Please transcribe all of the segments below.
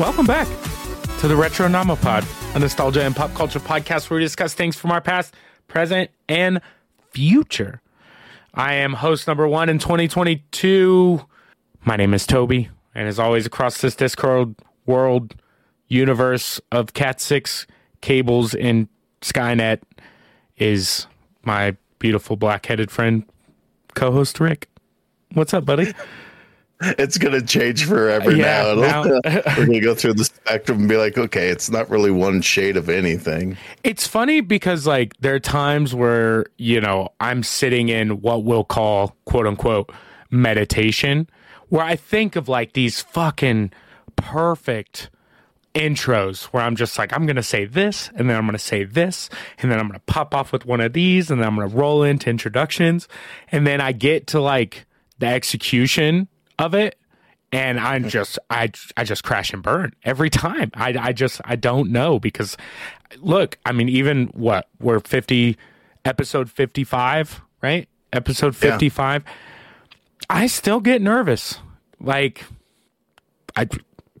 Welcome back to the Retro Nomopod, a nostalgia and pop culture podcast where we discuss things from our past, present, and future. I am host number one in 2022. My name is Toby, and as always, across this Discord world universe of Cat 6 cables and Skynet is my beautiful black headed friend, co host Rick. What's up, buddy? It's gonna change forever Yeah, now. now- We're gonna go through the spectrum and be like, okay, it's not really one shade of anything. It's funny because like there are times where, you know, I'm sitting in what we'll call quote unquote meditation where I think of like these fucking perfect intros where I'm just like I'm going to say this and then I'm going to say this and then I'm going to pop off with one of these and then I'm going to roll into introductions and then I get to like the execution of it and I'm just I I just crash and burn every time. I I just I don't know because look, I mean even what we're 50 episode 55, right? Episode Yeah. 55. I still get nervous. Like I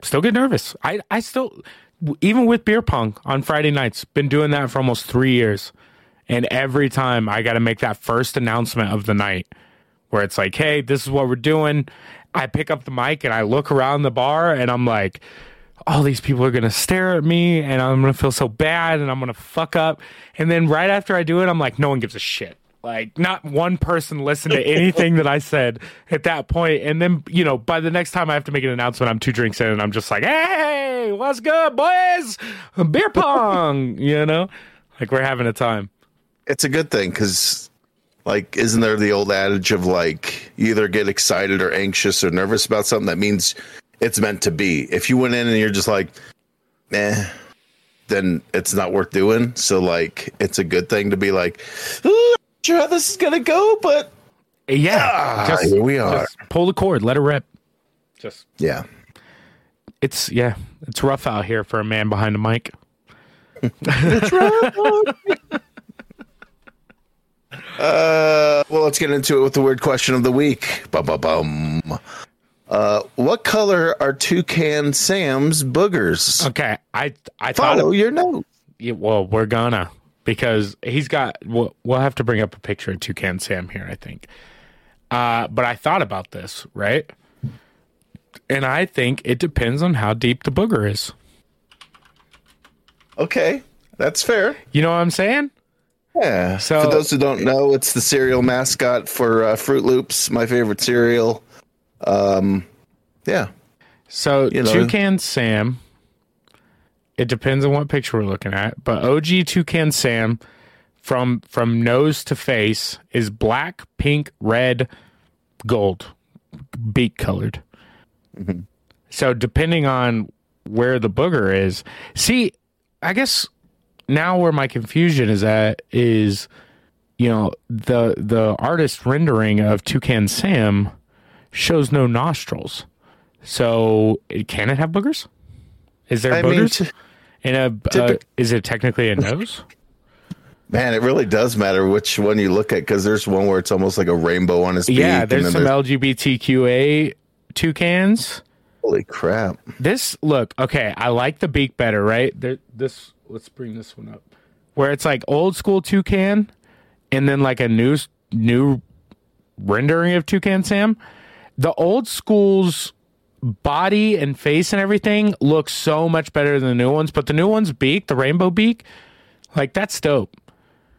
still get nervous. I I still even with beer pong on Friday nights, been doing that for almost 3 years. And every time I got to make that first announcement of the night where it's like, hey, this is what we're doing. I pick up the mic and I look around the bar and I'm like, all these people are going to stare at me and I'm going to feel so bad and I'm going to fuck up. And then right after I do it, I'm like, no one gives a shit. Like, not one person listened to anything that I said at that point. And then, you know, by the next time I have to make an announcement, I'm two drinks in and I'm just like, hey, what's good, boys? Beer pong, you know? Like, we're having a time. It's a good thing because, like, isn't there the old adage of like you either get excited or anxious or nervous about something that means it's meant to be. If you went in and you're just like, eh, then it's not worth doing. So like, it's a good thing to be like, "Ooh, not sure how this is gonna go, but Yeah. Ah, here we are. just pull the cord, let it rip. Just yeah. it's yeah, it's rough out here for a man behind a mic. Uh, well, let's get into it with the weird question of the week. Bum, bum, bum. Uh, what color are Toucan Sam's boogers? Okay, I I thought Follow your nose. Yeah, well, we're gonna because he's got. We'll, we'll have to bring up a picture of Toucan Sam here, I think. Uh, but I thought about this, right? And I think it depends on how deep the booger is. Okay, that's fair. You know what I'm saying? Yeah. So- for those who don't know, it's the cereal mascot for uh, Froot Loops, my favorite cereal. Um, yeah. So You know. Toucan Sam. It depends on what picture we're looking at, but OG Toucan Sam, from from nose to face, is black, pink, red, gold, beak colored. So depending on where the booger is, see, I guess now where my confusion is at is, you know, the the artist rendering of Toucan Sam shows no nostrils. So it- can it have boogers? Is there I mean, boogers t- in a? Uh, is it technically a nose? man, it really does matter which one you look at because there's one where it's almost like a rainbow on his beak. yeah, there's some LGBTQA toucans. Holy crap. This look okay. I like the beak better, right? There, this let's bring this one up, where it's like old school toucan, and then like a new new rendering of toucan Sam. The old school's body and face and everything looks so much better than the new ones, but the new one's beak, the rainbow beak, like that's dope.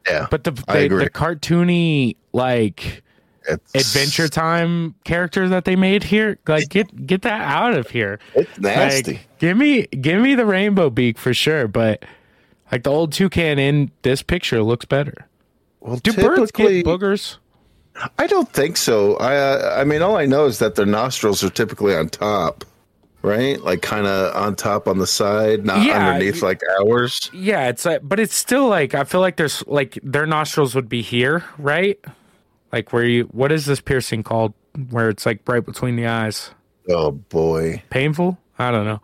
Yeah. But the I the, agree. the cartoony like It's, Adventure Time character that they made here, like get get that out of here. It's nasty. Like, give me give me the rainbow beak for sure, but like the old toucan in this picture looks better. well, Do birds get boogers? I don't think so. I uh, I mean, all I know is that their nostrils are typically on top, right? Like kind of on top on the side, not Yeah, underneath like ours. Yeah, it's like, but it's still like I feel like there's like their nostrils would be here, right? Like where you what is this piercing called? Where it's like right between the eyes. Oh boy, Painful? I don't know.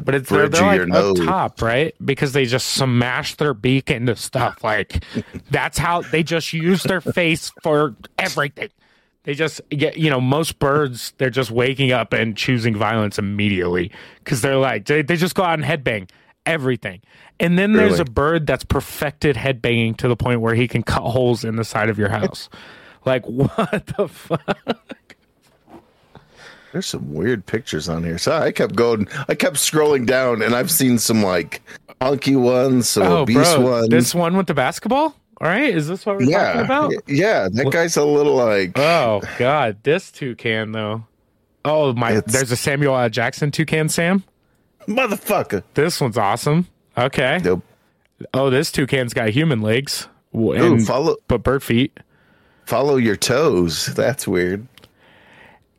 But it's they're, they're like up top, right? Because they just smash their beak into stuff. Like that's how they just use their face for everything. They just get, you know, most birds, they're just waking up and choosing violence immediately because they're like, they, they just go out and headbang everything. And then there's Really? a bird that's perfected headbanging to the point where he can cut holes in the side of your house. like, what the fuck? There's some weird pictures on here. So I kept going. I kept scrolling down, and I've seen some like hunky ones, some Oh, obese bro. ones. This one with the basketball? All right. Is this what we're talking yeah, about? yeah. That guy's a little like. Oh, God. This toucan, though. Oh, my. It's- There's a Samuel L. Jackson toucan, Sam. motherfucker. This one's awesome. Okay. Nope. Oh, this toucan's got human legs, w- Ooh, follow but bird feet. follow your toes. That's weird.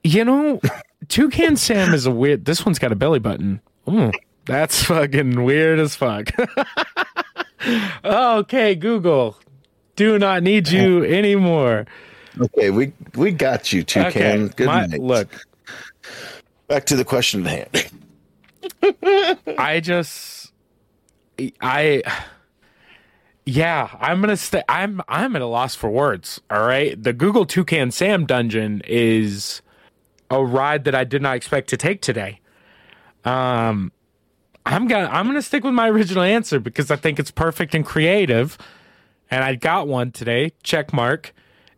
You know, toucan Sam is a weird. This one's got a belly button. Mm, that's fucking weird as fuck. okay, Google. Do not need you anymore. Okay, we we got you, toucan. Okay, Good my- night. look, back to the question at hand. I just, I, yeah, I'm gonna stay. I'm I'm at a loss for words. All right, the Google Toucan Sam dungeon is a ride that I did not expect to take today. Um, I'm gonna I'm gonna stick with my original answer because I think it's perfect and creative, and I got one today. Check mark.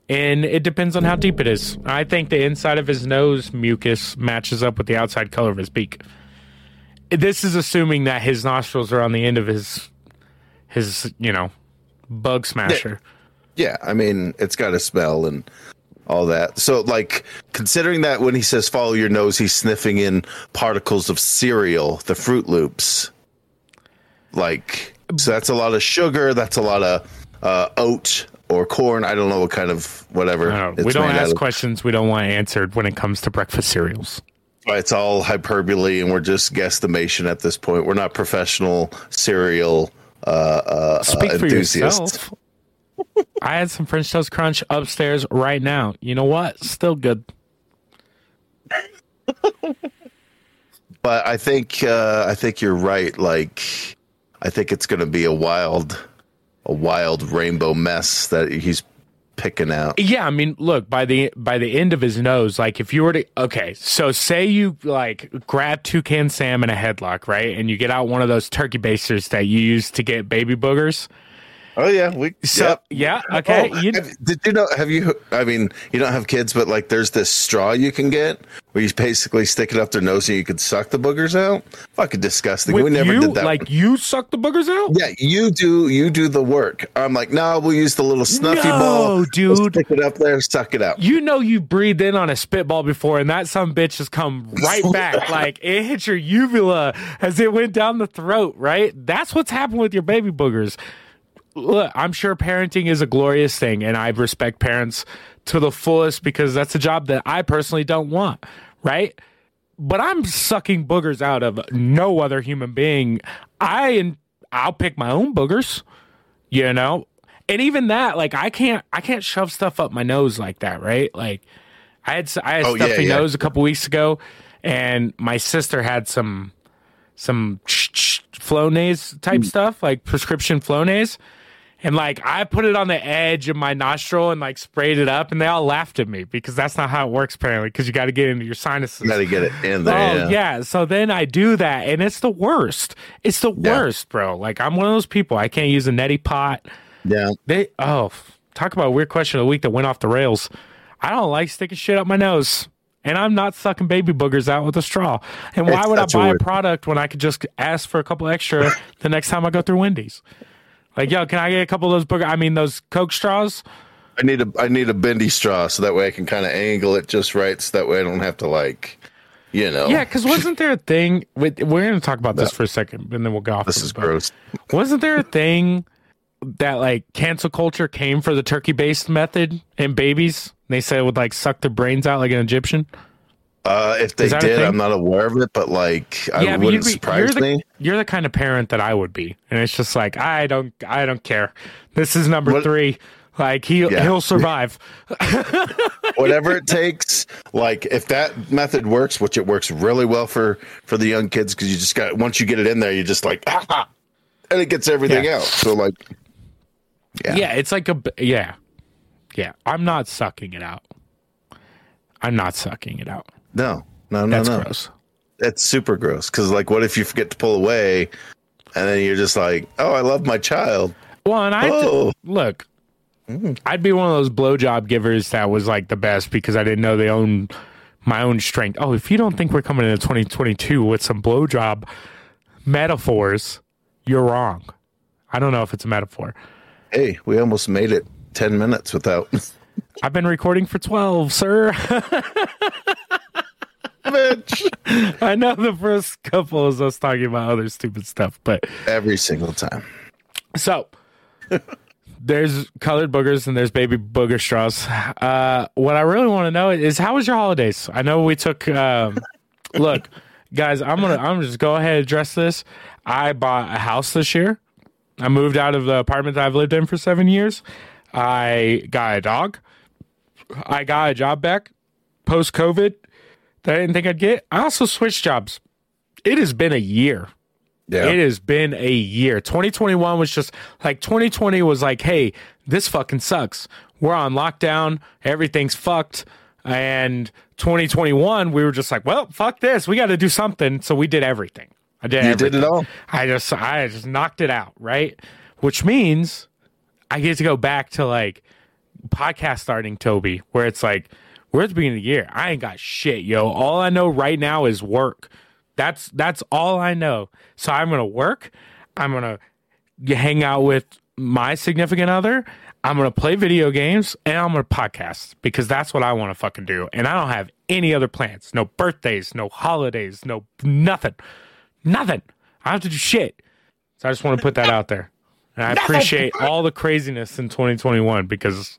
And it depends on how deep it is. I think the inside of his nose mucus matches up with the outside color of his beak this is assuming that his nostrils are on the end of his his you know bug smasher Yeah, I mean, it's got a smell and all that. So, like, considering that when he says follow your nose, he's sniffing in particles of cereal, the Froot Loops. Like, so that's a lot of sugar. That's a lot of uh, oat or corn. I don't know what kind of whatever. I don't it's we don't ask questions we don't want answered when it comes to breakfast cereals It's all hyperbole, and we're just guesstimation at this point. We're not professional cereal uh, uh, speak for enthusiasts. yourself i had some french toast crunch upstairs right now. You know what? Still good. But I think uh, I think you're right. Like, I think it's going to be a wild, a wild rainbow mess that he's picking out. yeah i mean look by the by the end of his nose like if you were to okay so say you like grab toucan sam in a headlock right? And you get out one of those turkey basters that you use to get baby boogers Oh yeah, we. so yep. yeah oh, okay Oh, you, have- did you know? Have you? I mean, you don't have kids, but like, there's this straw you can get where you basically stick it up their nose and you can suck the boogers out. Fucking disgusting. with we never you, did that. like you suck the boogers out yeah, you do. You do the work. I'm like, no, we'll use the little snuffy No, ball, We'll dude. Stick it up there, suck it out. you know you breathed in on a spitball before and that some bitch has come right back like it hit your uvula as it went down the throat right that's what's happened with your baby boogers look i'm sure parenting is a glorious thing and i respect parents to the fullest because that's a job that i personally don't want right but i'm sucking boogers out of no other human being i and i'll pick my own boogers you know and even that like i can't i can't shove stuff up my nose like that right like i had i had Oh, stuffy yeah. nose a couple weeks ago and my sister had some some flonase type Hmm. stuff like prescription flonase and like I put it on the edge of my nostril and like sprayed it up, and they all laughed at me because that's not how it works apparently. Because you got to get into your sinuses. Got to get it in there. Oh yeah. yeah. So then I do that, and it's the worst. It's the Yeah. worst, bro. Like I'm one of those people. I can't use a neti pot. yeah. They oh, talk about a weird question of the week that went off the rails. I don't like sticking shit up my nose, and I'm not sucking baby boogers out with a straw. And why It's would I such a buy a product when I could just ask for a couple extra the next time I go through Wendy's? Like, yo, can I get a couple of those booger? I mean, those Coke straws. I need a I need a bendy straw so that way I can kind of angle it just right, so that way I don't have to like, you know. Yeah, because wasn't there a thing? With, we're going to talk about this for a second, and then we'll go off. This is it, gross. Wasn't there a thing that like cancel culture came for the turkey based method in babies? They said it would like suck their brains out like an Egyptian. Uh, if they Is that a did. I'm not aware of it, but like, I yeah, but wouldn't be, surprise you're the, me. You're the kind of parent that I would be, and it's just like I don't, I don't care. This is number What- three. Like he Yeah. he'll survive. Whatever it takes. Like, if that method works, which it works really well for for the young kids, because you just got once you get it in there, you just like, ah, and it gets everything Yeah. out. So like, yeah. it's like a yeah, yeah. I'm not sucking it out. I'm not sucking it out. No, no, no, That's no. gross. That's super gross. Because like, what if you forget to pull away, and then you're just like, "Oh, I love my child." Well, and I Oh. look. Mm. I'd be one of those blowjob givers that was like the best because I didn't know they own my own strength. Oh, if you don't think we're coming into 2022 with some blowjob metaphors, you're wrong. I don't know if it's a metaphor. Hey, we almost made it ten minutes without. I've been recording for 12, sir. Bitch. I know the first couple is us talking about other stupid stuff, but Every single time. So there's colored boogers and there's baby booger straws. Uh, what I really want to know is how was your holidays? I know we took. Um, look, guys, I'm gonna I'm just go ahead and address this. I bought a house this year. I moved out of the apartment that I've lived in for seven years. I got a dog. I got a job back post COVID that I didn't think I'd get. I also switched jobs. It has been a year. Yeah. It has been a year. 2021 was just like 2020 was like, hey, this fucking sucks. We're on lockdown. Everything's fucked. And 2021, we were just like, well, fuck this. We got to do something. So we did everything. I did. you everything. did it all. I just, I just knocked it out. Right. Which means I get to go back to like podcast starting Toby, where it's like, we're at the beginning of the year. I ain't got shit, yo. All I know right now is work. That's that's all I know. So I'm gonna work. I'm gonna hang out with my significant other. I'm gonna play video games and I'm gonna podcast because that's what I want to fucking do. And I don't have any other plans. No birthdays, no holidays, no nothing, nothing. I have to do shit. So I just want to put that out there. And I appreciate all the craziness in 2021 because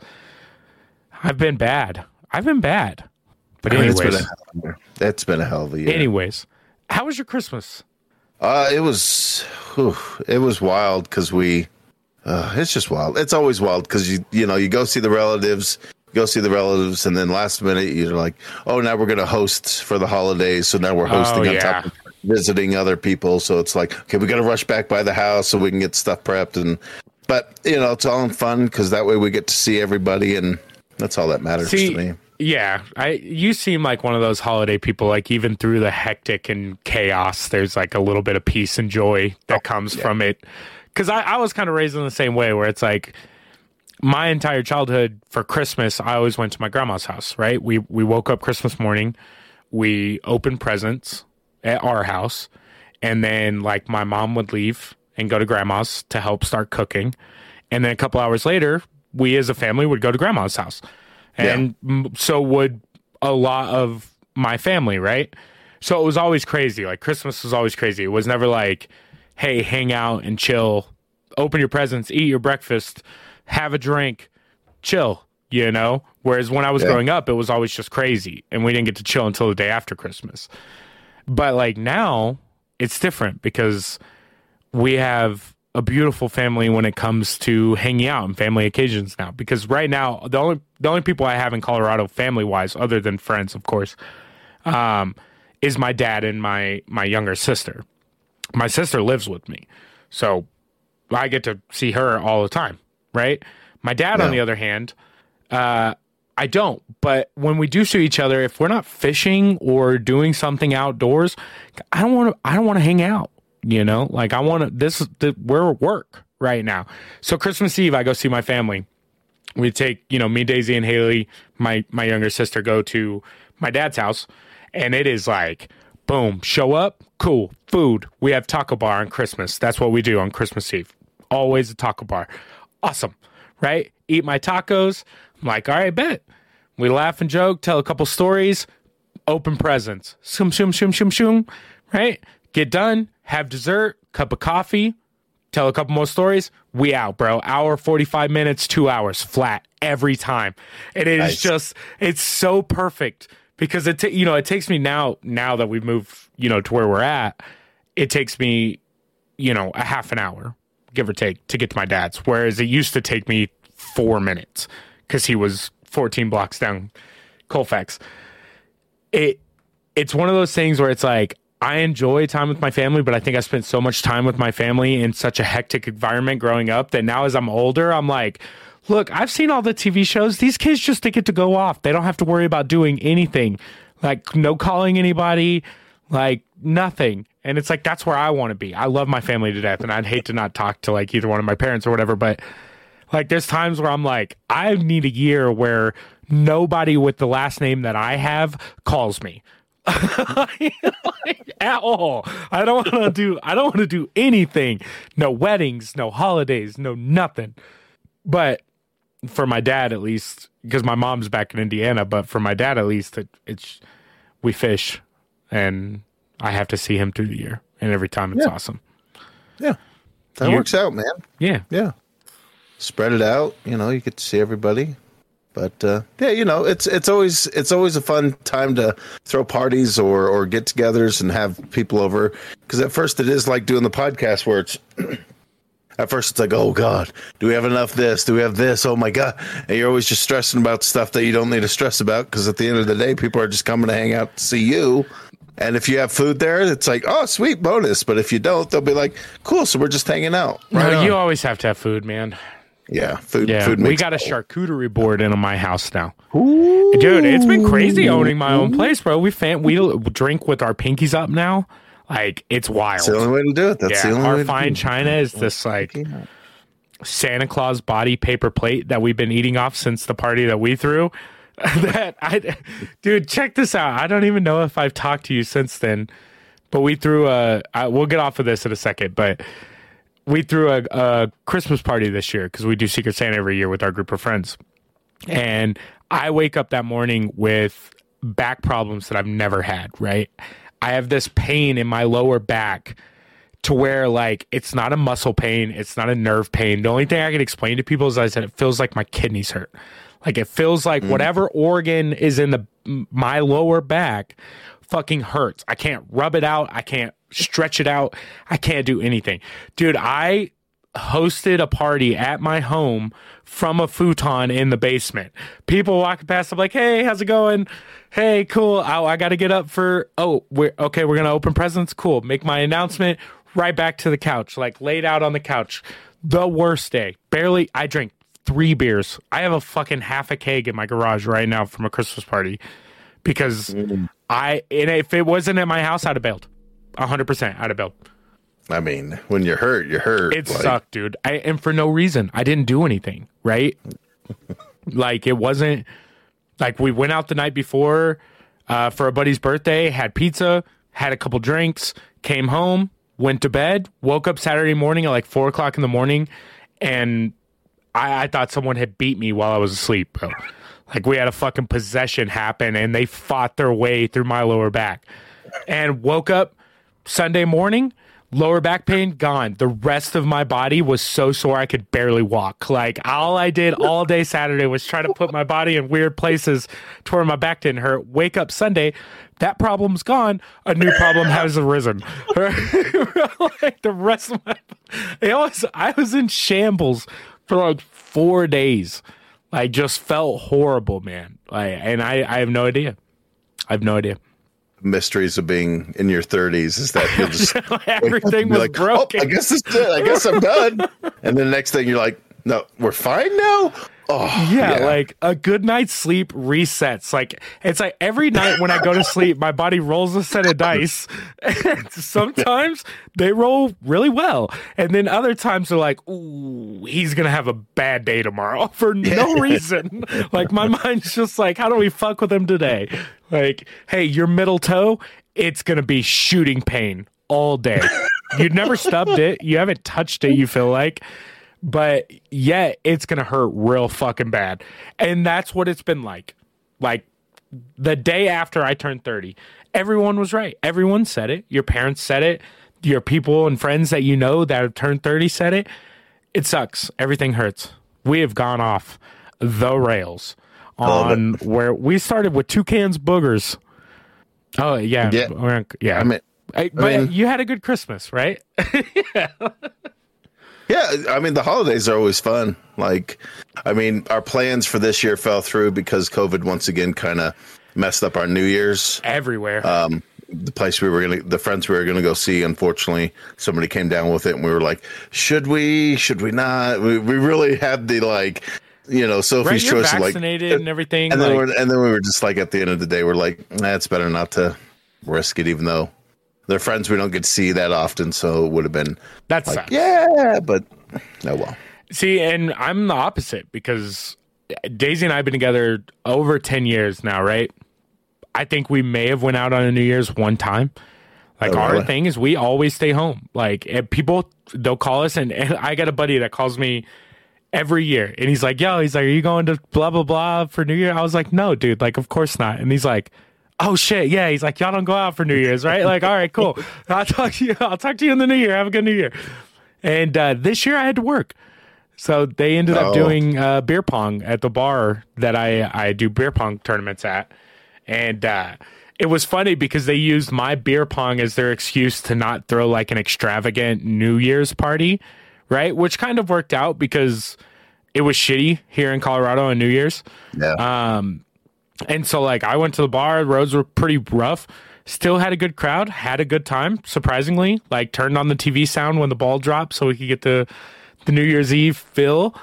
I've been bad. I've been bad. But It's been, anyways, a hell of a year. It's been a hell of a year. anyways, how was your Christmas? Uh, it was, whew, it was wild because we, uh, it's just wild. It's always wild because you, you know, you go see the relatives, go see the relatives, and then last minute you're like, oh, now we're gonna host for the holidays, so now we're hosting Oh, on yeah. top of visiting other people. So it's like, okay, we got to rush back by the house so we can get stuff prepped, and but you know, it's all in fun because that way we get to see everybody, and that's all that matters See, to me. Yeah, I you seem like one of those holiday people. Like even through the hectic and chaos, there's like a little bit of peace and joy that oh, comes from it. Because I, I was kind of raised in the same way, where it's like my entire childhood for Christmas, I always went to my grandma's house. Right? We we woke up Christmas morning, we opened presents at our house, and then like my mom would leave and go to grandma's to help start cooking, and then a couple hours later, we as a family would go to grandma's house, and m so would a lot of my family, right? So it was always crazy. Like Christmas was always crazy. It was never like, hey, hang out and chill, open your presents, eat your breakfast, have a drink, chill, you know? Whereas when I was Yeah. growing up, it was always just crazy and we didn't get to chill until the day after Christmas. But like now, it's different because we have a beautiful family when it comes to hanging out and family occasions now. Because right now, the only the only people I have in Colorado, family wise, other than friends, of course, um, is my dad and my my younger sister. My sister lives with me, so I get to see her all the time. Right. My dad, on the other hand, uh, I don't. But when we do see each other, if we're not fishing or doing something outdoors, I don't want to. I don't want to hang out. You know, like I want to. This is the, we're at work right now. So Christmas Eve, I go see my family. We take you know me, Daisy, and Haley, my my younger sister, go to my dad's house, and it is like boom, show up, cool, food. We have taco bar on Christmas. That's what we do on Christmas Eve. Always a taco bar. Awesome, right? Eat my tacos. I'm like, all right, bet. We laugh and joke, tell a couple stories, open presents. Shum, shum, shum, shum, shum, right? Get done, have dessert, cup of coffee, tell a couple more stories. We out, bro. Hour, 45 minutes, two hours flat every time. It is Nice. just, it's so perfect because it, ta- you know, it takes me now, now that we've moved, you know, to where we're at, it takes me, you know, a half an hour, give or take, to get to my dad's. Whereas it used to take me four minutes because he was 14 blocks down Colfax. It it's one of those things where it's like I enjoy time with my family, but I think I spent so much time with my family in such a hectic environment growing up that now as I'm older, I'm like, look, I've seen all the TV shows. These kids just they get to go off. They don't have to worry about doing anything, like no calling anybody, like nothing. And it's like that's where I want to be. I love my family to death, and I'd hate to not talk to like either one of my parents or whatever. But like, there's times where I'm like, I need a year where nobody with the last name that I have calls me. at all. I don't want to do I don't want to do anything. No weddings, no holidays, no nothing. But for my dad at least because my mom's back in Indiana, but for my dad at least it, it's we fish and I have to see him through the year and every time it's Yeah. awesome. Yeah. That You- works out, man. Yeah. Yeah. Spread it out, you know, you get to see everybody. But uh, yeah, you know, it's it's always it's always a fun time to throw parties or or get-togethers and have people over because at first it is like doing the podcast where it's at first it's like, oh god, do we have enough this? Do we have this? Oh my god, and you're always just stressing about stuff that you don't need to stress about because at the end of the day, people are just coming to hang out to see you. And if you have food there, it's like, oh, sweet bonus. But if you don't, they'll be like, cool. So we're just hanging out. Right no, on. you always have to have food, man. Yeah, food. Yeah, food we got a charcuterie board in my house now. Dude, it's been crazy owning my own place, bro. We fan we drink with our pinkies up now. Like it's wild. That's the only way to do it. That's the yeah, only way our to fine china is this like Santa Claus body paper plate that we've been eating off since the party that we threw. that I, dude, check this out. I don't even know if I've talked to you since then, but we threw a. I, we'll get off of this in a second, but we threw a, a Christmas party this year because we do Secret Santa every year with our group of friends, and I wake up that morning with back problems that I've never had. Right, I have this pain in my lower back to where like it's not a muscle pain, it's not a nerve pain. The only thing I can explain to people is I said it feels like my kidneys hurt. Like it feels like mm. whatever organ is in the my lower back fucking hurts. I can't rub it out, I can't stretch it out, I can't do anything. Dude, I hosted a party at my home from a futon in the basement. People walking past, I'm like, "Hey, how's it going? Hey, cool. Oh, I got to get up for. Oh, we're okay. We're gonna open presents. Cool. Make my announcement. Right back to the couch, like laid out on the couch. The worst day. Barely. I drank three beers. I have a fucking half a keg in my garage right now from a Christmas party because mm. I. And if it wasn't at my house, I'd have bailed. Hundred percent, out of bailed. I mean, when you're hurt, you're hurt. It Like, sucked, dude. I and for no reason. I didn't do anything, right? like it wasn't like we went out the night before uh, for a buddy's birthday, had pizza, had a couple drinks, came home, went to bed, woke up Saturday morning at like four o'clock in the morning, and I, I thought someone had beat me while I was asleep, bro. Like we had a fucking possession happen, and they fought their way through my lower back, and woke up Sunday morning, lower back pain gone. The rest of my body was so sore I could barely walk. Like all I did all day Saturday was try to put my body in weird places to where my back didn't hurt. Wake up Sunday, that problem's gone. A new problem has arisen. like the rest of my, it was I was in shambles for like four days. I just felt horrible, man. Like, and I, I have no idea. I have no idea. Mysteries of being in your 30s is that you'll just Everything was like, broken. Oh, I guess is it. I guess I'm done. and then the next thing you're like, no, we're fine now. Oh, Yeah, like a good night's sleep resets. Like it's like every night when I go to sleep, my body rolls a set of dice. And sometimes they roll really well, and then other times they're like, "Ooh, he's gonna have a bad day tomorrow for no reason." like my mind's just like, "How do we fuck with him today?" Like, hey, your middle toe, it's gonna be shooting pain all day. you never stubbed it. You haven't touched it. You feel like but yet it's gonna hurt real fucking bad. And that's what it's been like. Like the day after i turned 30 everyone was right. Everyone said it. Your parents said it. Your people and friends that you know that have turned 30 said it. It sucks. Everything hurts. We have gone off the rails on where we started with Toucan's boogers. Oh yeah. Yeah. Yeah. I mean, I- but mean- you had a good christmas right? Yeah, I mean, the holidays are always fun. Like, I mean, our plans for this year fell through because COVID once again kind of messed up our New Year's. everywhere Um, the place we were gonna, the friends we were gonna go see, unfortunately, somebody came down with it, and we were like, should we? Should we not? We, we really had the like, you know, Sophie's right, choice of like, vaccinated and everything. and then like- we're, and then we were just like at the end of the day, we're like, nah, it's better not to risk it, even though they're friends we don't get to see that often. So it would have been that's like, yeah, but oh well. See, and I'm the opposite because Daisy and I have been together over 10 years now, right? I think we may have went out on a New Year's one time. Like Oh, our really? thing is we always stay home. Like if people they'll call us and, and I got a buddy that calls me every year and he's like, "Yo, he's like, are you going to blah blah blah for New Year?" I was like, "No, dude, like of course not." And he's like, "Oh shit, yeah." He's like, "Y'all don't go out for New Year's, right?" Like, "All right, cool. I'll talk to you. I'll talk to you in the New Year. Have a good New Year." And uh, this year I had to work. So they ended up Oh. doing uh, beer pong at the bar that I I do beer pong tournaments at, and uh, it was funny because they used my beer pong as their excuse to not throw like an extravagant New Year's party, right? Which kind of worked out because it was shitty here in Colorado on New Year's. Yeah. Um, and so like I went to the bar, roads were pretty rough. Still had a good crowd, had a good time, surprisingly. Like turned on the TV sound when the ball dropped so we could get the the New Year's Eve fill.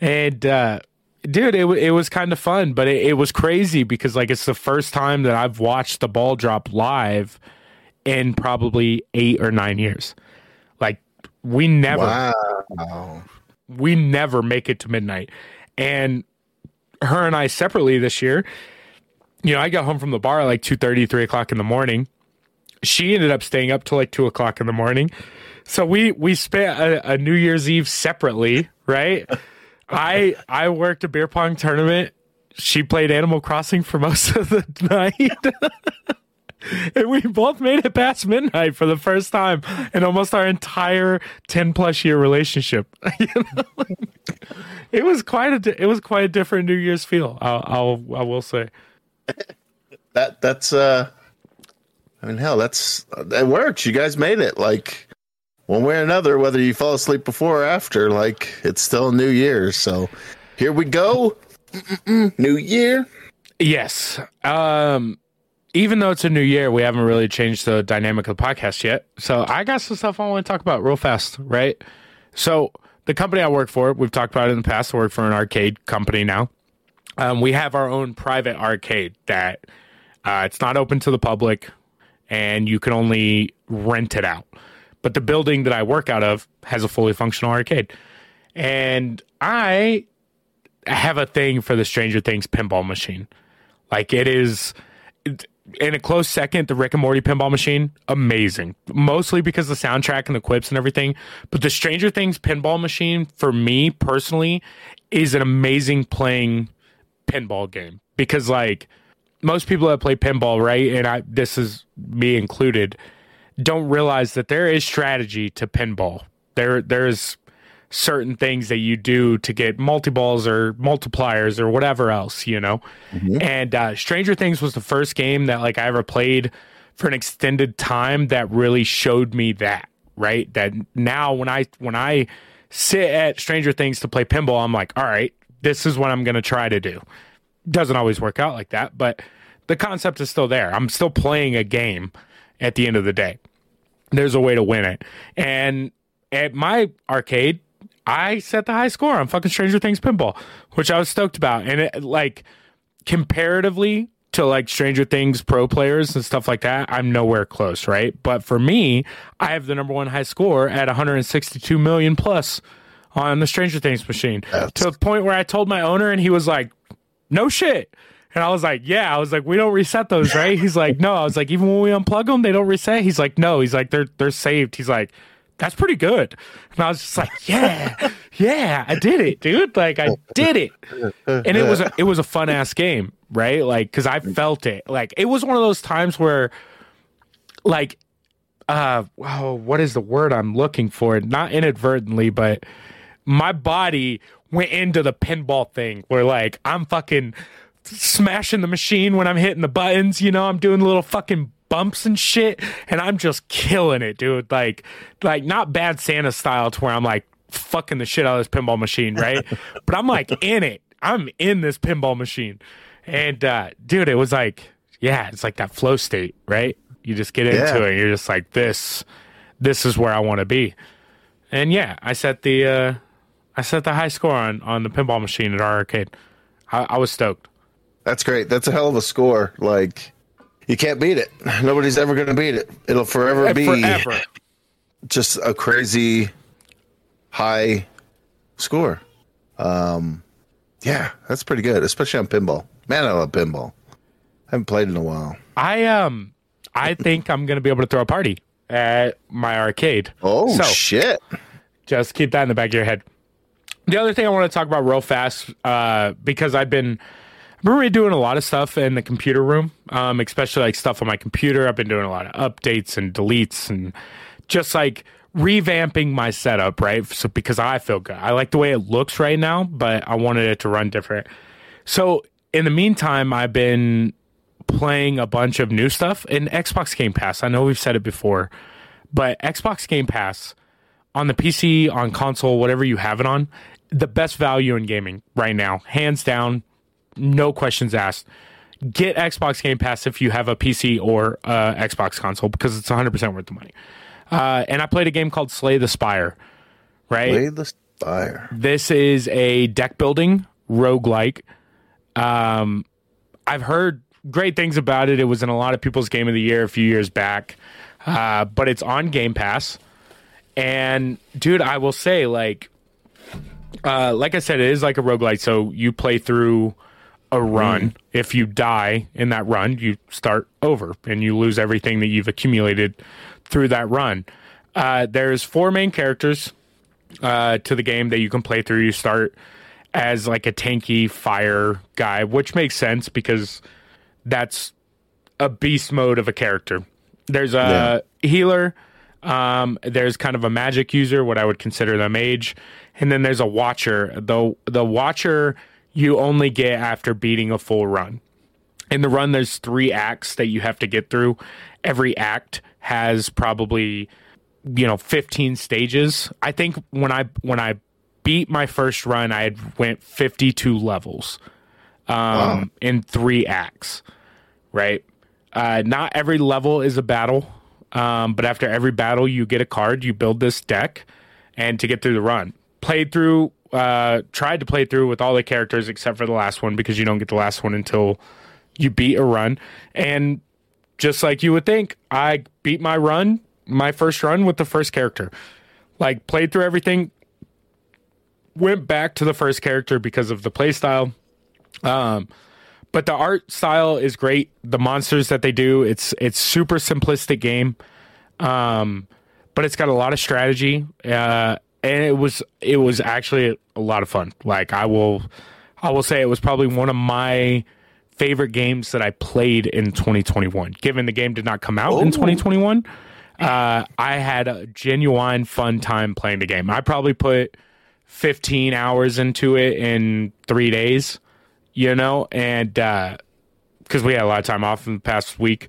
And uh dude, it it was kind of fun, but it, it was crazy because like it's the first time that I've watched the ball drop live in probably 8 or 9 years. Like we never wow. we never make it to midnight. And her and I separately this year, you know, I got home from the bar at like 2 3 o'clock in the morning. She ended up staying up till like two o'clock in the morning. So we we spent a, a New Year's Eve separately, right? I I worked a beer pong tournament. She played Animal Crossing for most of the night. and we both made it past midnight for the first time in almost our entire 10 plus year relationship. You know? it was quite a it was quite a different New Year's feel. I'll, I'll I will say. That that's uh, I mean, hell, that's that works. You guys made it. Like one way or another, whether you fall asleep before or after, like it's still New Year. So here we go. New Year. Yes. Um even though it's a new year, we haven't really changed the dynamic of the podcast yet. So I got some stuff I want to talk about real fast, right? So the company I work for, we've talked about it in the past. I work for an arcade company now. Um, we have our own private arcade that uh, it's not open to the public, and you can only rent it out. But the building that I work out of has a fully functional arcade, and I have a thing for the Stranger Things pinball machine. Like it is it- in a close second, the Rick and Morty pinball machine, amazing. Mostly because the soundtrack and the quips and everything. But the Stranger Things pinball machine, for me personally, is an amazing playing pinball game. Because like most people that play pinball, right, and I this is me included, don't realize that there is strategy to pinball. There there's certain things that you do to get multi balls or multipliers or whatever else, you know. And uh, Stranger Things was the first game that like I ever played for an extended time that really showed me that. Right, that now when I when I sit at Stranger Things to play pinball, I'm like, all right, this is what I'm gonna try to do. Doesn't always work out like that, but the concept is still there. I'm still playing a game at the end of the day there's a way to win it. And at my arcade, I set the high score on fucking Stranger Things pinball, which I was stoked about. And it like comparatively to like Stranger Things pro players and stuff like that, I'm nowhere close, right? But for me, I have the number one high score at 162 million plus on the Stranger Things machine to the point where I told my owner and he was like, no shit. And I was like, yeah. I was like, we don't reset those, right? He's like, no. I was like, even when we unplug them, they don't reset. He's like, no. He's like, they're they're saved. He's like, that's pretty good. And I was just like, yeah, yeah, I did it, dude. Like I did it. And it was a, it was a fun ass game, right? Like because I felt it. Like it was one of those times where, like, uh, oh, what is the word I'm looking for? Not inadvertently, but my body went into the pinball thing where like I'm fucking smashing the machine when I'm hitting the buttons, you know, I'm doing little fucking bumps and shit and I'm just killing it, dude. Like like not bad Santa style to where I'm like fucking the shit out of this pinball machine, right? but I'm like in it. I'm in this pinball machine. And uh dude, it was like yeah, it's like that flow state, right? You just get into Yeah. it. You're just like this this is where I want to be. And yeah, I set the uh I set the high score on on the pinball machine at our arcade. I, I was stoked. That's great. That's a hell of a score. Like you can't beat it. Nobody's ever going to beat it. It'll forever be Forever. just a crazy high score. Um, yeah, that's pretty good, especially on pinball. Man, I love pinball. I haven't played in a while. I um I think I'm gonna be able to throw a party at my arcade. Oh So- shit! Just keep that in the back of your head. The other thing I want to talk about real fast, uh, because I've been been really doing a lot of stuff in the computer room, um, especially like stuff on my computer. I've been doing a lot of updates and deletes and just like revamping my setup, right? So because I feel good. I like the way it looks right now, but I wanted it to run different. So in the meantime, I've been playing a bunch of new stuff in Xbox Game Pass. I know we've said it before, but Xbox Game Pass on the PC, on console, whatever you have it on, the best value in gaming right now, hands down, no questions asked. Get Xbox Game Pass if you have a PC or uh, Xbox console because it's 100% worth the money. Uh, and I played a game called Slay the Spire, right? Slay the Spire. This is a deck building roguelike. Um, I've heard great things about it. It was in a lot of people's game of the year a few years back, uh, but it's on Game Pass. And dude, I will say, like, uh, like I said, it is like a roguelike. So you play through a run. If you die in that run, you start over and you lose everything that you've accumulated through that run. Uh, there's four main characters uh, to the game that you can play through. You start as like a tanky fire guy, which makes sense because that's a beast mode of a character. There's a healer. Um, there's kind of a magic user, what I would consider the mage, and then there's a watcher. The the watcher you only get after beating a full run. In the run, there's three acts that you have to get through. Every act has probably you know 15 stages. I think when I when I beat my first run, I had went 52 levels um, in three acts. Right. Uh, not every level is a battle, um, but after every battle, you get a card. You build this deck, and to get through the run, played through. Uh, tried to play through with all the characters except for the last one because you don't get the last one until you beat a run. And just like you would think, I beat my run, my first run with the first character. Like played through everything, went back to the first character because of the play style. Um, but the art style is great. The monsters that they do, it's it's super simplistic game. Um, but it's got a lot of strategy. Uh, and it was it was actually a lot of fun. Like I will I will say it was probably one of my favorite games that I played in 2021. Given the game did not come out in Oh. 2021, uh, I had a genuine fun time playing the game. I probably put 15 hours into it in three days, you know, and because we had a lot of time off in the past week.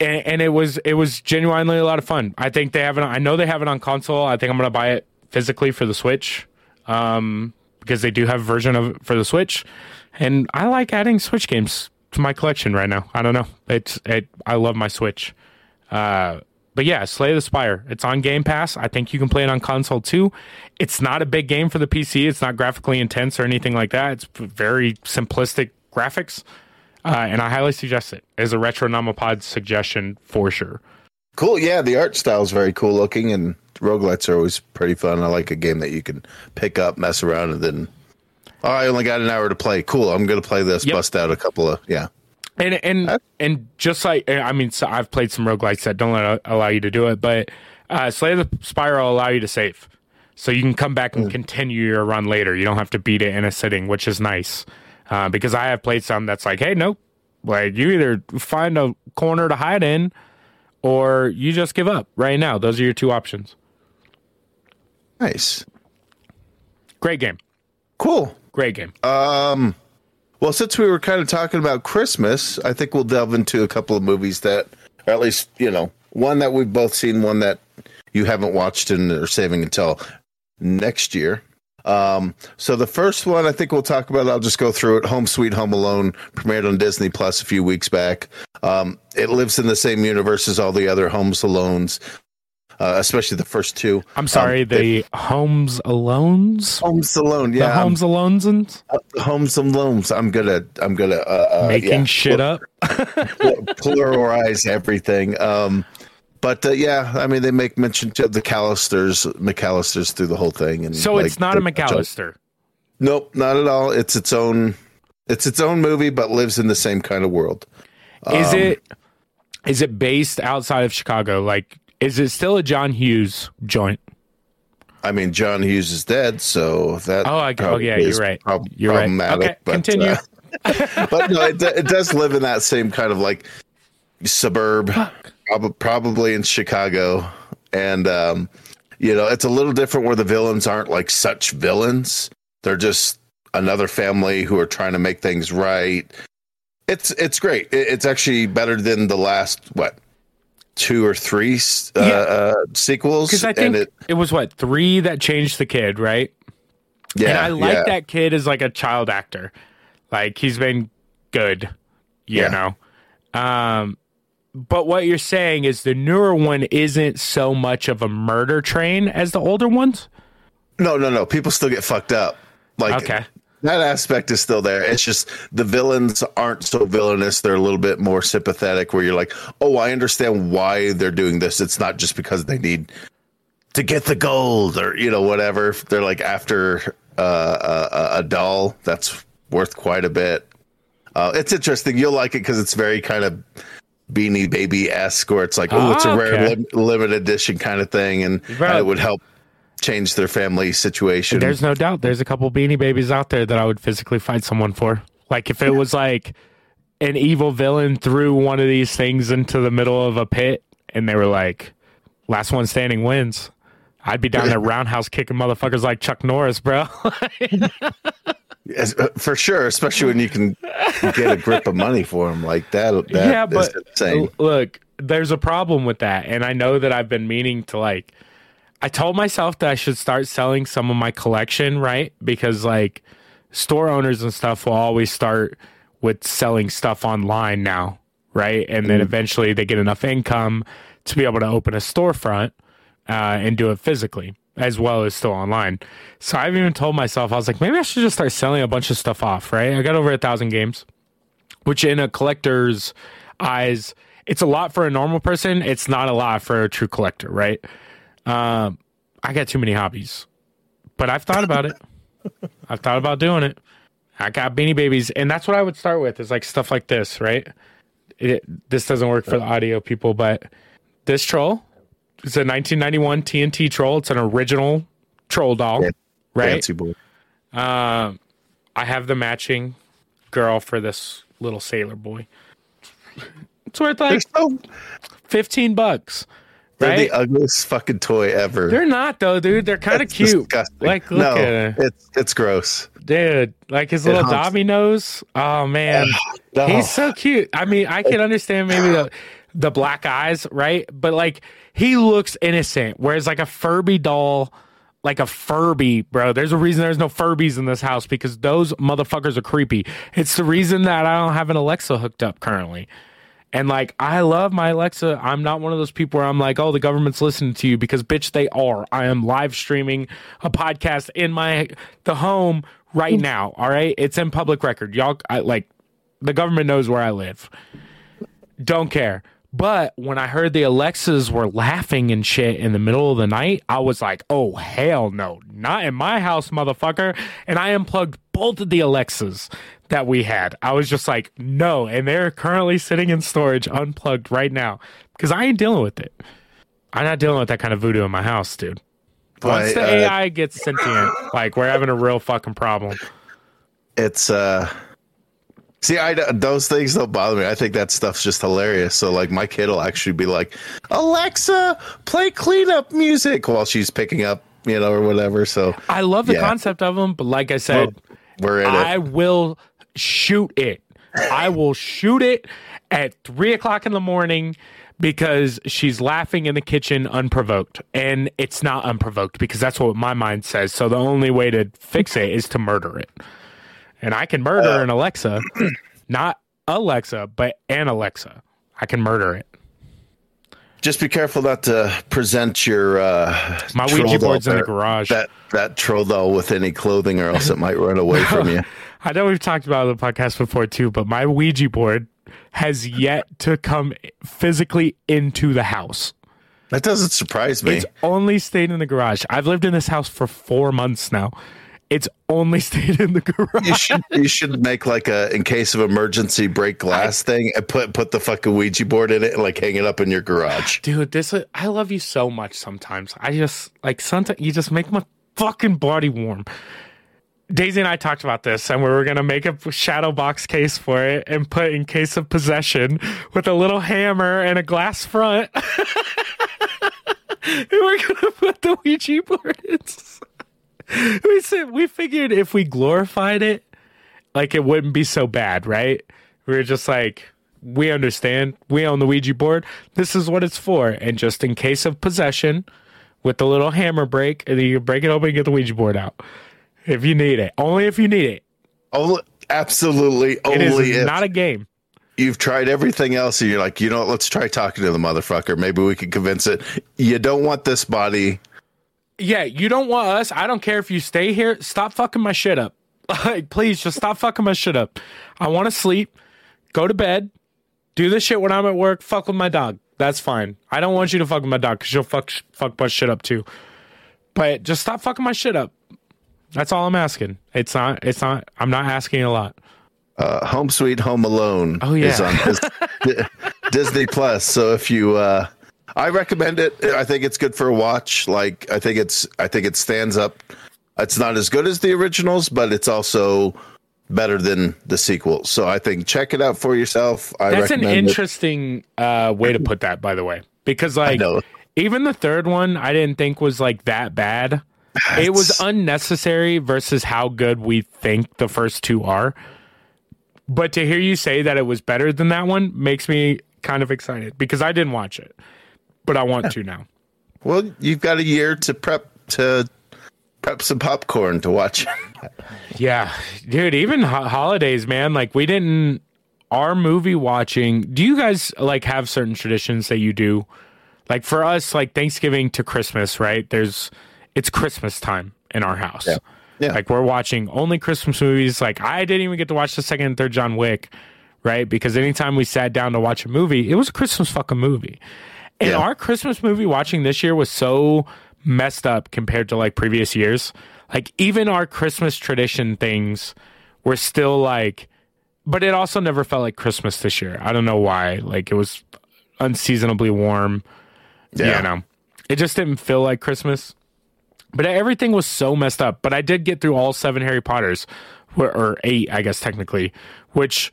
And, and it was it was genuinely a lot of fun. I think they have it. I know they have it on console. I think I'm gonna buy it physically for the Switch, um, because they do have a version of it for the Switch, and I like adding Switch games to my collection right now. I don't know. It's it. I love my Switch. Uh, but yeah, Slay the Spire. It's on Game Pass. I think you can play it on console too. It's not a big game for the PC. It's not graphically intense or anything like that. It's very simplistic graphics, uh, and I highly suggest it as a retro nomopod suggestion for sure. Cool. Yeah, the art style is very cool looking, and roguelites are always pretty fun. I like a game that you can pick up, mess around, and then. Oh, I only got an hour to play. Cool. I'm going to play this. Yep. Bust out a couple of yeah. And and and just like I mean, so I've played some roguelites that don't let, allow you to do it, but uh, Slay the Spire will allow you to save, so you can come back and continue your run later. You don't have to beat it in a sitting, which is nice. Uh, because I have played some that's like, hey, nope, like you either find a corner to hide in, or you just give up right now. Those are your two options. Nice. Great game, Cool. great game. Um, well, since we were kind of talking about Christmas, I think we'll delve into a couple of movies that, or at least you know, one that we've both seen, one that you haven't watched and are saving until next year. Um, so the first one I think we'll talk about, I'll just go through it. Home Sweet Home Alone premiered on Disney Plus a few weeks back. Um, it lives in the same universe as all the other Homes Alones. Uh, especially the first two. I'm sorry, Um, the Homes Alones, Homes Alone, yeah, um, Homes Alones, Homes Alones. I'm gonna, I'm gonna uh, uh, making yeah, shit up. pl- pluralize everything. Um, but uh, yeah, I mean, they make mention to the McCallisters, McCallisters through the whole thing, and So it's not a McCallister. Nope, not at all. It's its own. It's its own movie, but lives in the same kind of world. Is Um, it is it based outside of Chicago? Like, is it still a John Hughes joint? I mean, John Hughes is dead, so that. Oh, I, oh yeah, you're right. prob- You're right. Okay, but, continue. uh, but no, it, it does live in that same kind of like suburb, prob- probably in Chicago, and um, you know, it's a little different where the villains aren't like such villains; they're just another family who are trying to make things right. It's it's great. It, it's actually better than the last what two or three uh, Yeah. uh, sequels, Because I think it, it was what three that changed the kid, right? yeah, and I like yeah. that kid as like a child actor. Like he's been good, you Yeah. know. Um, but what you're saying is the newer one isn't so much of a murder train as the older ones. No, no, no. People still get fucked up. Like Okay. That aspect is still there. It's just the villains aren't so villainous. They're a little bit more sympathetic. Where you're like, oh, I understand why they're doing this. It's not just because they need to get the gold or you know whatever. They're like after uh, a, a doll that's worth quite a bit. Uh, it's interesting. You'll like it because it's very kind of Beanie Baby esque, where it's like, oh, it's a Ah, rare okay. lim- limited edition kind of thing, and, and it would help change their family situation. There's no doubt there's a couple beanie babies out there that I would physically fight someone for. Like if it was like an evil villain threw one of these things into the middle of a pit and they were like, last one standing wins. I'd be down there roundhouse kicking motherfuckers like Chuck Norris, bro. Yes, uh, for sure, especially when you can get a grip of money for them like that. that yeah, but insane. look, there's a problem with that, and I know that I've been meaning to like. I told myself that I should start selling some of my collection, right? Because like store owners and stuff will always start with selling stuff online now, right? And then eventually they get enough income to be able to open a storefront uh, and do it physically as well as still online. So I've even told myself I was like, maybe I should just start selling a bunch of stuff off, right? I got over a thousand games which in a collector's eyes, it's a lot for a normal person. It's not a lot for a true collector, right? Um, I got too many hobbies, but I've thought about it. I've thought about doing it. I got Beanie Babies, and that's what I would start with. Is like stuff like this, right? It, this doesn't work for the audio people, but this troll is a 1991 TNT troll. It's an original troll doll, Yeah. right? Fancy boy. Um, I have the matching girl for this little sailor boy. It's worth like so fifteen bucks, they're right? the ugliest fucking toy ever. They're not though, dude. They're kind of cute. disgusting. Like, look no, at it, it's it's gross. dude. Like his little humps. Dobby nose. Oh man, No. he's so cute. I mean, I can understand maybe the the black eyes, right? But like, he looks innocent. Whereas like a Furby doll. Like a Furby, bro. There's a reason there's no Furbies in this house because those motherfuckers are creepy. It's the reason that I don't have an Alexa hooked up currently. And like, I love my Alexa. I'm not one of those people where I'm like, oh, the government's listening to you because bitch, they are. I am live streaming a podcast in my the home right now. All right, it's in public record. Y'all, I like the government knows where I live. Don't care. But when I heard the Alexas were laughing and shit in the middle of the night, I was like, oh, hell no. Not in my house, motherfucker. And I unplugged both of the Alexas that we had. I was just like, no. And they're currently sitting in storage unplugged right now because I ain't dealing with it. I'm not dealing with that kind of voodoo in my house, dude. Once the uh, AI gets sentient, like we're having a real fucking problem. It's uh. See, I those things don't bother me. I think that stuff's just hilarious. So, like, my kid will actually be like, "Alexa, play cleanup music" while she's picking up, you know, or whatever. So, I love the Yeah. concept of them, but like I said, we're in I it. will shoot it. I will shoot it at three o'clock in the morning because she's laughing in the kitchen unprovoked. And it's not unprovoked because that's what my mind says. So the only way to fix it is to murder it. And I can murder an Alexa, not Alexa, but an Alexa. I can murder it. Just be careful not to present your uh, My Ouija board's in the garage. That that troll doll with any clothing, or else it might run away from you. I know we've talked about it on the podcast before too, but my Ouija board has yet to come physically into the house. That doesn't surprise me. It's only stayed in the garage. I've lived in this house for four months now. It's only stayed in the garage. you should you should make like a in case of emergency break glass thing and put put the fucking Ouija board in it and like hang it up in your garage. Dude, this is, I love you so much sometimes. I just like sometimes you just make my fucking body warm. Daisy and I talked about this and we were gonna make a shadow box case for it and put in case of possession with a little hammer and a glass front. and we're gonna put the Ouija board in. we said we figured if we glorified it, like it wouldn't be so bad, right? We were just like, we understand. We own the Ouija board. This is what it's for. And just in case of possession, with the little hammer break, and then you break it open and get the Ouija board out. If you need it. Only if you need it. Only, absolutely only is if not a game. you've tried everything else and you're like, you know what, let's try talking to the motherfucker. Maybe we can convince it. You don't want this body. Yeah, you don't want us. I don't care if you stay here. Stop fucking my shit up. Like, please just stop fucking my shit up. I want to sleep, go to bed, do this shit when I'm at work, fuck with my dog. That's fine. I don't want you to fuck with my dog because you'll fuck fuck my shit up too. But just stop fucking my shit up. That's all I'm asking. It's not. It's not. I'm not asking a lot. Uh, Home Sweet Home Alone Oh, is on Disney Plus. So if you, uh, I recommend it. I think it's good for a watch. Like I think it's, I think it stands up. It's not as good as the originals, but it's also better than the sequel. So I think check it out for yourself. I That's an interesting uh, way to put that, by the way, because like even the third one, I didn't think was like that bad. It was unnecessary versus how good we think the first two are. But to hear you say that it was better than that one makes me kind of excited because I didn't watch it, but I want to now. Well, you've got a year to prep to prep some popcorn to watch. Yeah, dude. Even ho- holidays, man. Like we didn't. Our movie watching. Do you guys like have certain traditions that you do? Like for us, like Thanksgiving to Christmas, right? There's, it's Christmas time in our house. Yeah. Yeah. Like we're watching only Christmas movies. Like I didn't even get to watch the second and third John Wick, right? Because anytime we sat down to watch a movie, it was a Christmas fucking movie. And Yeah. our Christmas movie watching this year was so messed up compared to like previous years. Like even our Christmas tradition things were still like but it also never felt like Christmas this year. I don't know why. Like it was unseasonably warm. Yeah, Yeah. no. It just didn't feel like Christmas. But everything was so messed up. But I did get through all seven Harry Potters, or eight, I guess technically, which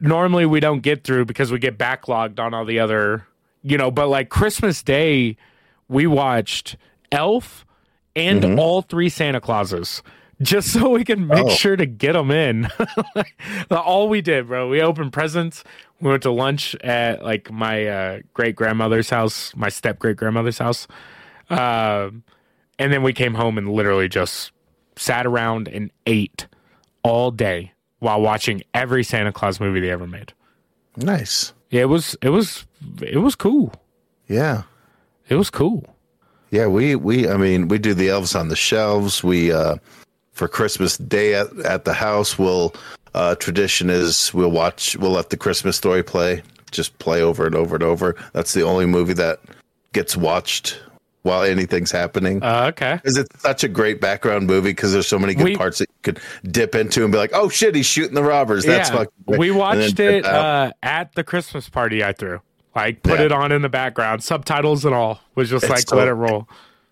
normally we don't get through because we get backlogged on all the other, you know. But like Christmas Day, we watched Elf and all three Santa Clauses. Just so we can make Oh. sure to get them in. all we did, bro. We opened presents. We went to lunch at like my uh, great grandmother's house, my step great grandmother's house. Um, and then we came home and literally just sat around and ate all day while watching every Santa Claus movie they ever made. nice. It was it was it was cool. Yeah. It was cool. Yeah, we we I mean we do the elves on the shelves. We uh for Christmas Day at, at the house, we'll uh tradition is we'll watch we'll let the Christmas story play, just play over and over and over. That's the only movie that gets watched while anything's happening. Uh, okay. Because it's such a great background movie because there's so many good We- parts that you could dip into and be like, oh shit, he's shooting the robbers. That's yeah, we watched it uh, at the Christmas party I threw. Like put Yeah. it on in the background, subtitles and all. Was just It's like so- let it roll.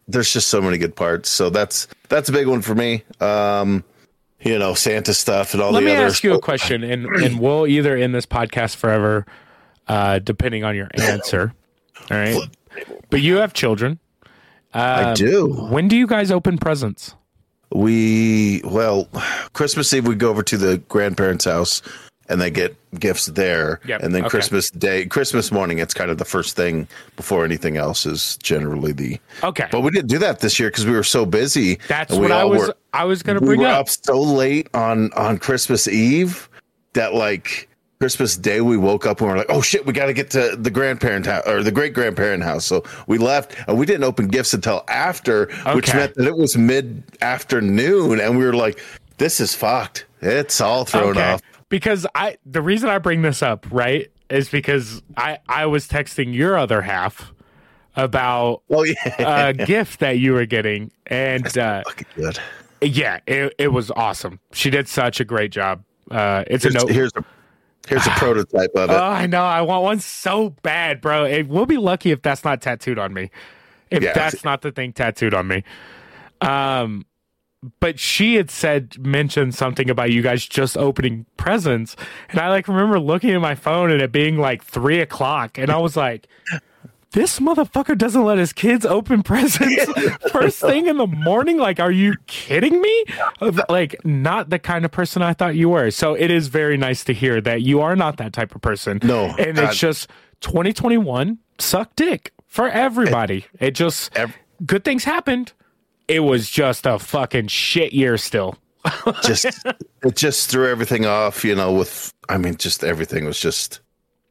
there's just so many good parts. So that's that's a big one for me. Um, you know, Santa stuff and all Let the other. Let me ask you a question, and and we'll either end this podcast forever, uh, depending on your answer. All right, but you have children. I Um, do. When do you guys open presents? We well, Christmas Eve we go over to the grandparents' house and they get gifts there. Yep, And then okay. Christmas Day, Christmas morning, it's kind of the first thing before anything else is generally the. Okay, But we didn't do that this year because we were so busy. that's what I was. were- I was going to bring up. we were up. up so late on on Christmas Eve that like Christmas Day, we woke up and we are like, "Oh shit, we got to get to the grandparent house or the great grandparent house." So we left, and we didn't open gifts until after, which meant that it was mid afternoon, and we were like, "This is fucked. It's all thrown off." Because I the reason I bring this up, right, is because I I was texting your other half about Oh yeah, a gift that you were getting and uh good. yeah, it it was awesome. She did such a great job. Uh it's a note. here's a here's a prototype of it. Oh, I know. I want one so bad, bro. It we'll be lucky if that's not tattooed on me. If Yeah. that's not the thing tattooed on me. Um but she had said mentioned something about you guys just opening presents. And I like remember looking at my phone and it being like three o'clock. And I was like, this motherfucker doesn't let his kids open presents first thing in the morning. Like, are you kidding me? Like, not the kind of person I thought you were. So it is very nice to hear that you are not that type of person. No, and God. it's just 2021 suck dick for everybody. It, just Ev- good things happened. It was just a fucking shit year still. just it just threw everything off, you know, with I mean just everything was just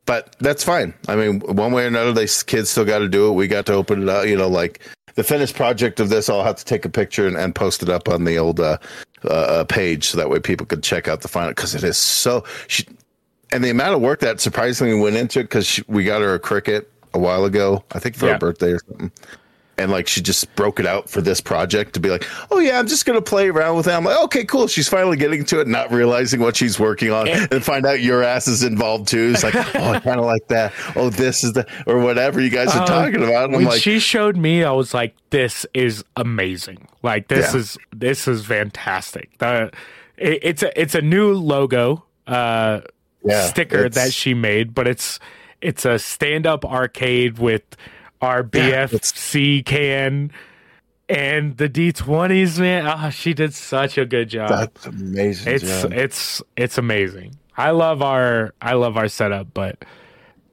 but that's fine. I mean, one way or another, these kids still got to do it. We got to open it up, you know, like the finished project of this. I'll have to take a picture and, and post it up on the old uh, uh, page so that way people could check out the final because it is so. She, and the amount of work that surprisingly went into it because we got her a Cricut a while ago, I think for Yeah. her birthday or something. And like she just broke it out for this project to be like, oh yeah, I'm just gonna play around with it. I'm like, okay, cool. She's finally getting to it, not realizing what she's working on, and find out your ass is involved too. It's like, oh, I kind of like that. Oh, this is the or whatever you guys are Uh, talking about. And I'm when like, she showed me, I was like, "This is amazing! Like this Yeah. is this is fantastic." The it, it's a it's a new logo uh, Yeah, sticker that she made, but it's it's a stand up arcade with our BFC can and the D20s. Man, oh, she did such a good job. that's amazing. it's job. it's it's amazing. I love our I love our setup, but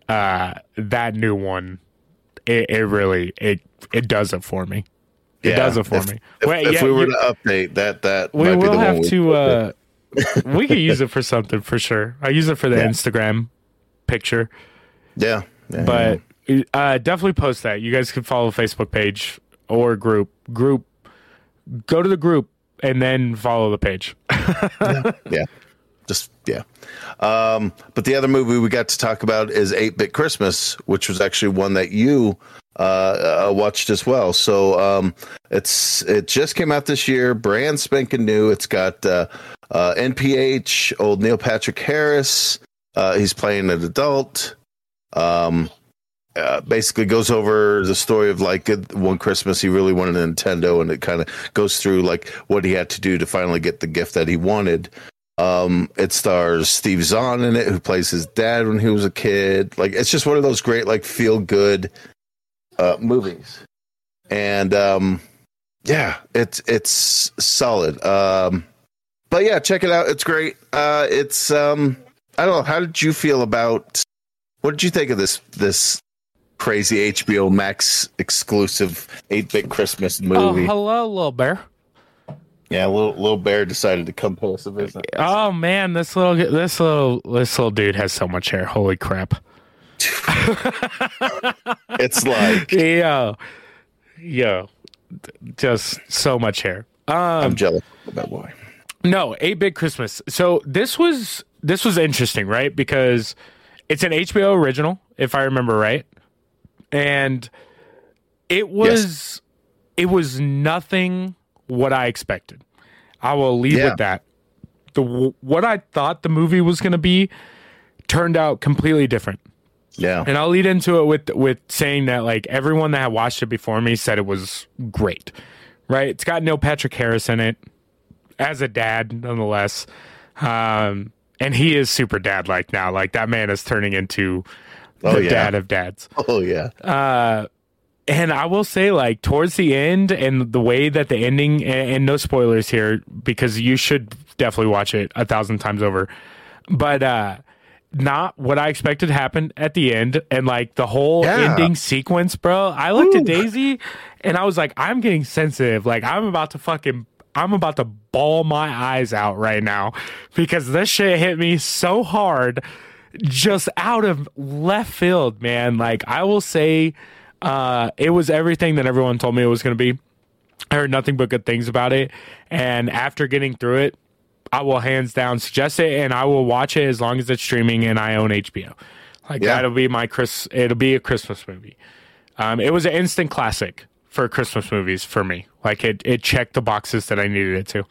uh that new one it, it really it it does it for me. It Yeah, does it for if- me. If, Wait, if yeah, we were you- to update that, that we might be the will one have we- to uh we could use it for something for sure. I use it for the Yeah. Instagram picture, yeah, yeah, but uh definitely post that. You guys can follow the Facebook page or group group go to the group and then follow the page. yeah. Just yeah. Um but the other movie we got to talk about is 8-bit christmas which was actually one that you uh, uh watched as well. So um it's it just came out this year brand spanking new. It's got uh uh nph old neil patrick harris. Uh he's playing an adult. Um uh, basically goes over the story of like one Christmas he really wanted a Nintendo, and it kind of goes through like what he had to do to finally get the gift that he wanted. Um, it stars Steve Zahn in it, who plays his dad when he was a kid. Like it's just one of those great like feel good uh, movies, and um, yeah, it's it's solid. Um, but yeah, check it out. It's great. Uh, it's um, I don't know. How did you feel about? What did you think of this this crazy HBO Max exclusive eight bit Christmas movie. oh, hello, little bear. yeah, little little bear decided to come pay us a visit. Oh man, this little this little this little dude has so much hair. Holy crap! It's like Yo, yo, just so much hair. Um, I'm jealous of that boy. no, eight bit Christmas. So this was this was interesting, right? Because it's an HBO original, if I remember right, and it was it was nothing what I expected. I will leave Yeah. with that. The what I thought the movie was going to be turned out completely different. Yeah, And I'll lead into it with with saying that like everyone that had watched it before me said it was great. Right? It's got Neil Patrick Harris in it as a dad, nonetheless. Um, and he is super dad like now. Like that man is turning into the Oh, yeah. dad of dads. oh yeah, Uh, and I will say, like towards the end, and the way that the ending, and, and no spoilers here because you should definitely watch it a thousand times over. But uh, not what I expected happened at the end, and like the whole Yeah. ending sequence, bro. I looked at Daisy, and I was like, I'm getting sensitive. Like I'm about to fucking. I'm about to bawl my eyes out right now because this shit hit me so hard just out of left field, man. Like I will say, uh, it was everything that everyone told me it was going to be. I heard nothing but good things about it, and after getting through it, I will hands down suggest it, and I will watch it as long as it's streaming and I own HBO. Like Yeah. that'll be my Chris. It'll be a Christmas movie. Um, it was an instant classic for Christmas movies for me. Like it, it checked the boxes that I needed it to.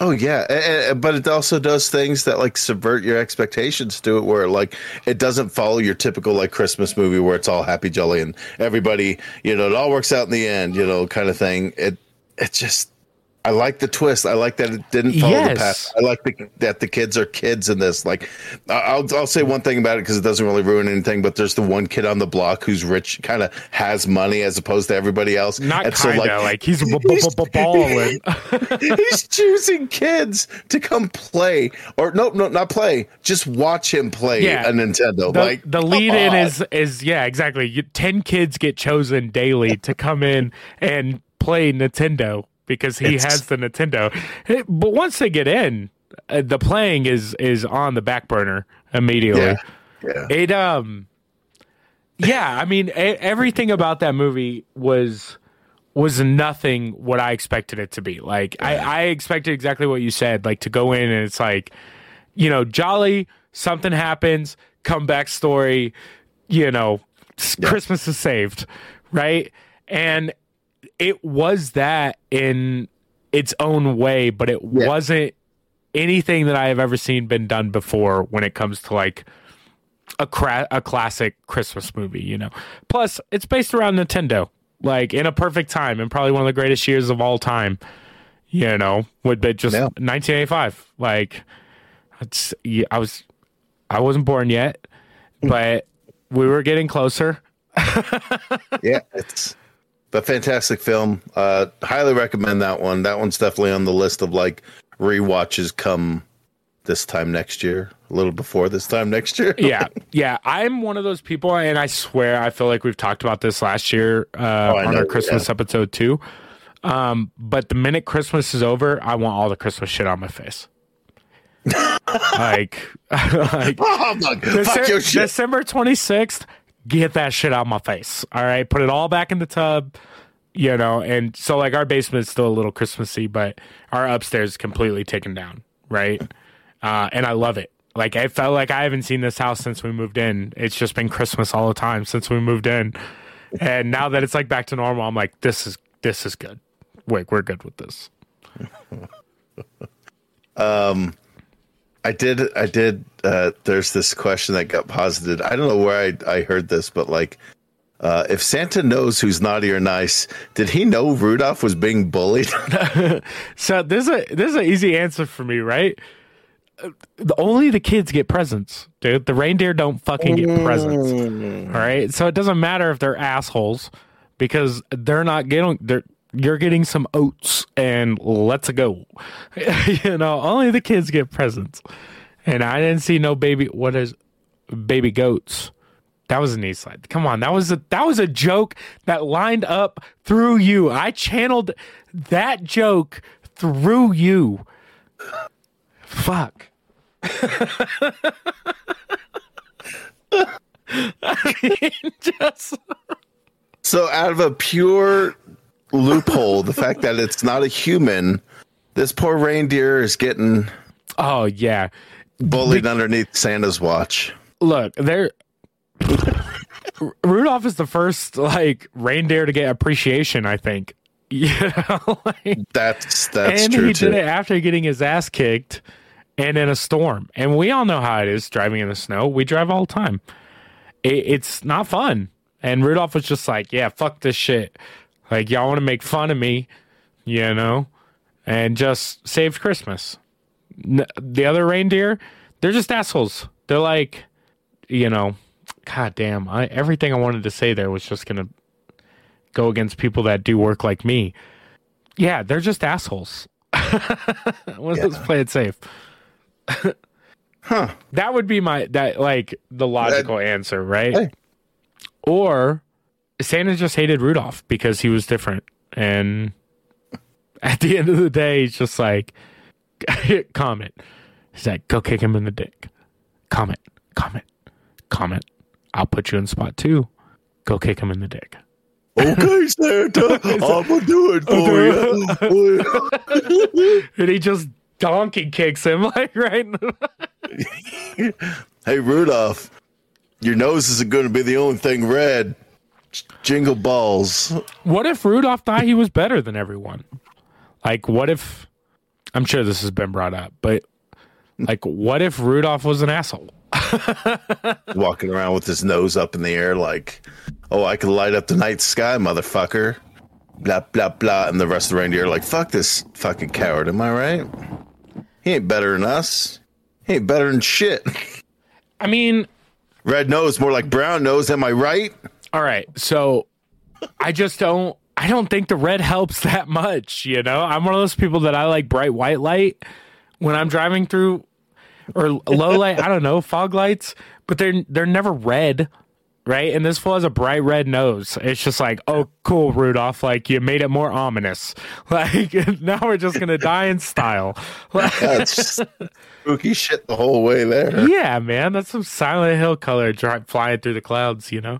Oh yeah, but it also does things that like subvert your expectations to it, where like it doesn't follow your typical like Christmas movie where it's all happy jolly and everybody, you know, it all works out in the end, you know, kind of thing. It it just I like the twist. I like that it didn't follow Yes. the path. I like the, that the kids are kids in this. Like, I'll I'll say one thing about it because it doesn't really ruin anything. But there's the one kid on the block who's rich, kind of has money as opposed to everybody else. Not And kind of like, he's b- balling. he's choosing kids to come play or no no not play just watch him play Yeah. a nintendo the, like the lead in is is yeah exactly You, 10 kids get chosen daily to come in and play nintendo because he It's- has the nintendo. But once they get in uh, the playing is is on the back burner immediately. Yeah. Yeah. It um yeah i mean e- everything about that movie was was nothing what i expected it to be. Like i i expected exactly what you said like to go in and it's like you know jolly something happens comeback story you know s- christmas is saved right? And it was that in its own way but it Yeah. wasn't anything that i have ever seen been done before when it comes to like a cra- a classic Christmas movie, you know. Plus, it's based around Nintendo, like in a perfect time and probably one of the greatest years of all time. You know, would be just Yeah. 1985. Like, yeah, I was, I wasn't born yet, but we were getting closer. yeah it's a fantastic film uh highly recommend that one that one's definitely on the list of like rewatches come this time next year a little before this time next year yeah, yeah. I'm one of those people, and I swear, I feel like we've talked about this last year uh, Oh, on know, our Christmas episode too. Um, but the minute Christmas is over, I want all the Christmas shit on my face. like, like oh my god fuck Dece- December 26th, get that shit out of my face. All right, put it all back in the tub. You know, and so like our basement is still a little Christmassy, but our upstairs is completely taken down, right? Uh, and I love it. Like I felt like I haven't seen this house since we moved in. It's just been Christmas all the time since we moved in. And now that it's like back to normal, I'm like, this is this is good. Wait, we're good with this. I did. I did. Uh, there's this question that got posited. I don't know where I, I heard this, but like, uh, if Santa knows who's naughty or nice, did he know Rudolph was being bullied? So this is a this is an easy answer for me, right? The- Only the kids get presents, dude. The reindeer don't fucking get presents. All right, so it doesn't matter if they're assholes because they're not getting. They're you're getting some oats and let's go. you know, only the kids get presents, and I didn't see no baby. What is baby goats? That was an east side. Come on, that was a that was a joke that lined up through you. I channeled that joke through you. Fuck. Just so, out of a pure loophole, the fact that it's not a human, this poor reindeer is getting oh yeah. bullied underneath Santa's watch. Look, there. Rudolph is the first like reindeer to get appreciation. I think. Yeah, like, That's that's and true he too. did it after getting his ass kicked and in a storm. And we all know how it is driving in the snow. We drive all the time. It, it's not fun. And Rudolph was just like, yeah, fuck this shit. Like, y'all want to make fun of me, you know, and just saved Christmas. The other reindeer, they're just assholes. They're like, you know, god damn, I, everything I wanted to say there was just going to go against people that do work like me. Yeah, they're just assholes. Let's let's play it safe. Huh. That would be my that like the logical answer, right? Hey. Or Santa just hated Rudolph because he was different, and at the end of the day, he's just like comment. He's like, go kick him in the dick. Comment, comment, comment. I'll put you in spot two. Go kick him in the dick. Okay, Santa, I'm gonna do it for you. And he just donkey kicks him like right. In the- hey, Rudolph, your nose isn't going to be the only thing red. Jingle balls. what if Rudolph thought he was better than everyone? Like, what if? I'm sure this has been brought up, but like, what if Rudolph was an asshole? Walking around with his nose up in the air, like, oh, I could light up the night sky, motherfucker. Blah, blah, blah. And the rest of the reindeer are like, fuck this fucking coward. Am I right? He ain't better than us. He ain't better than shit. I mean, Red nose, more like brown nose. Am I right? All right, so I just don't. I don't think the red helps that much. You know, I'm one of those people that I like bright white light when I'm driving through, or low light. I don't know fog lights, but they're they're never red. Right, and this fool has a bright red nose. It's just like, oh, cool, Rudolph. Like you made it more ominous. Like now we're just gonna die in style. That's spooky shit the whole way there. yeah, man, that's some Silent Hill color dri flying through the clouds. You know.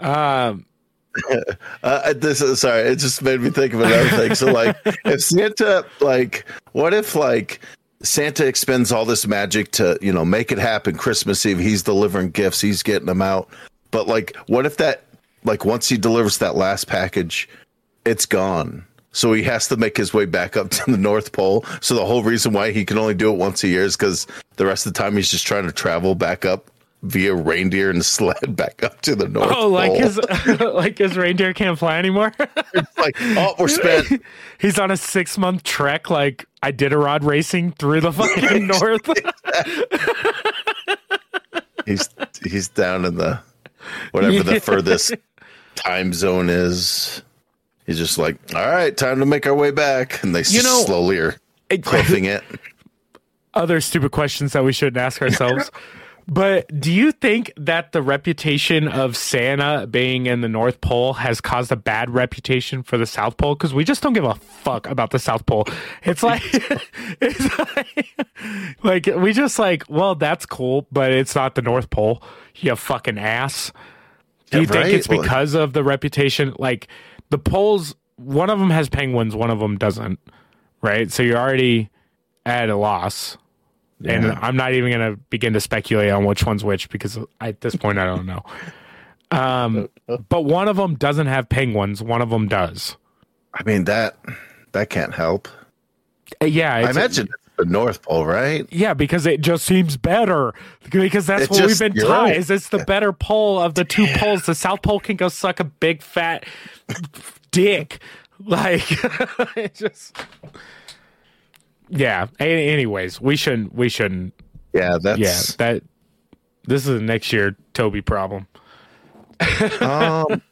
Um, Uh, this is sorry. It just made me think of another thing. So, like, if Santa, like, what if like Santa expends all this magic to you know make it happen Christmas Eve? He's delivering gifts. He's getting them out. But like, what if that like once he delivers that last package, it's gone. So he has to make his way back up to the North Pole. So the whole reason why he can only do it once a year is because the rest of the time he's just trying to travel back up via reindeer and sled back up to the North oh, like his like his reindeer can't fly anymore. It's like, oh, we're spent. He's on a six month trek, like Iditarod racing through the fucking north. He's he's down in the whatever Yeah. the furthest time zone is. He's just like, all right, time to make our way back, and they You know- slowly are hoofing it. Other stupid questions that we shouldn't ask ourselves. But do you think that the reputation of Santa being in the North Pole has caused a bad reputation for the South Pole? Because we just don't give a fuck about the South Pole. It's like, it's like, like we just like, well, that's cool, but it's not the North Pole. You fucking ass. Do you Yeah, think right. it's Well- because of the reputation? Like the poles, one of them has penguins, one of them doesn't. Right, so you're already at a loss. And I'm not even going to begin to speculate on which one's which because at this point I don't know. Um, but one of them doesn't have penguins. One of them does. I mean that that can't help. Uh, Yeah, I imagine it's the North Pole, right? Yeah, because it just seems better. Because that's It what just- we've been taught. right. Is it's the better pole of the two poles. The South Pole can go suck a big fat dick. Like it just. Yeah. A- anyways, we shouldn't. We shouldn't. Yeah, that's Yeah. That. This is a next year Toby problem. um,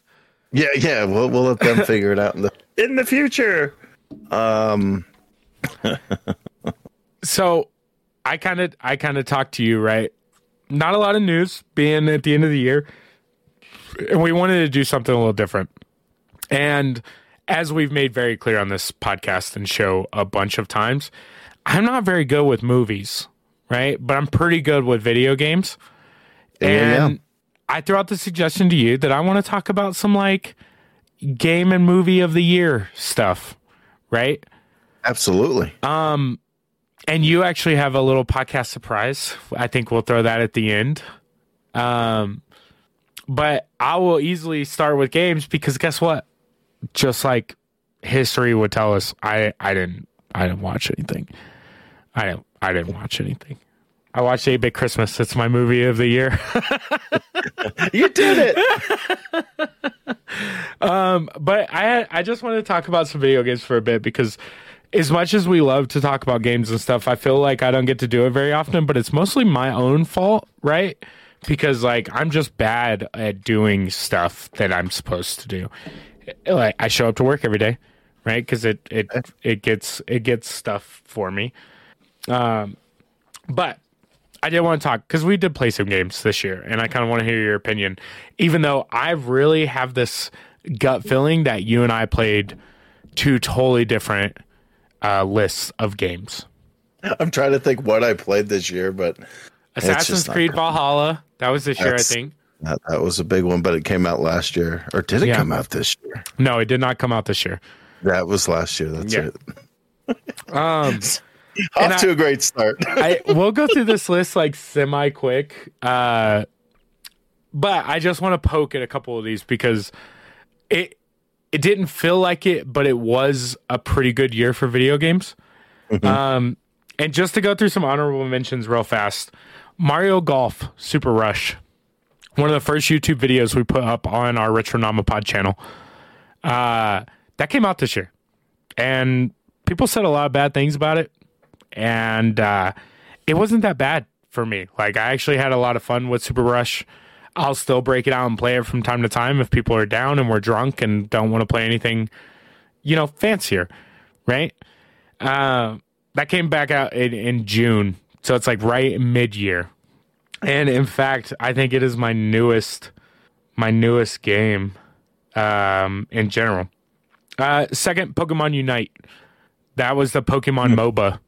yeah, yeah. We'll we'll let them figure it out in the in the future. Um, so I kind of I kind of talked to you, right? Not a lot of news being at the end of the year. And we wanted to do something a little different. And as we've made very clear on this podcast and show a bunch of times, I'm not very good with movies, right? But I'm pretty good with video games. And yeah. I throw out the suggestion to you that I want to talk about some like game and movie of the year stuff, right? absolutely. Um and you actually have a little podcast surprise. I think we'll throw that at the end. Um, but I will easily start with games because guess what? Just like history would tell us, I I didn't I didn't watch anything. I didn't I didn't watch anything. I watched 8 Bit Christmas. It's my movie of the year. you did it. um, but I I just wanted to talk about some video games for a bit because as much as we love to talk about games and stuff, I feel like I don't get to do it very often, but it's mostly my own fault, right? Because like I'm just bad at doing stuff that I'm supposed to do. Like I show up to work every day, right? Because it it it gets it gets stuff for me. Um, but I did want to talk because we did play some games this year, and I kind of want to hear your opinion. Even though I really have this gut feeling that you and I played two totally different uh, lists of games. I'm trying to think what I played this year, but Assassin's Creed. Valhalla. That was this year, I think. That, that was a big one, but it came out last year. Or did it Yeah. come out this year? No, it did not come out this year. That was last year. That's Yeah. it. Um, Off to a great start. I we'll go through this list like semi quick. Uh, but I just want to poke at a couple of these because it it didn't feel like it, but it was a pretty good year for video games. Um, and just to go through some honorable mentions real fast, Mario Golf Super Rush, one of the first YouTube videos we put up on our Retronama Pod channel. Uh, that came out this year, and people said a lot of bad things about it and uh, it wasn't that bad for me. Like I actually had a lot of fun with Super Rush. I'll still break it out and play it from time to time if people are down and we're drunk and don't want to play anything, you know, fancier, right? Uh, that came back out in, in June, so it's like right mid year. And in fact, I think it is my newest, my newest game, um, in general. Uh, second, Pokemon Unite. That was the Pokemon MOBA.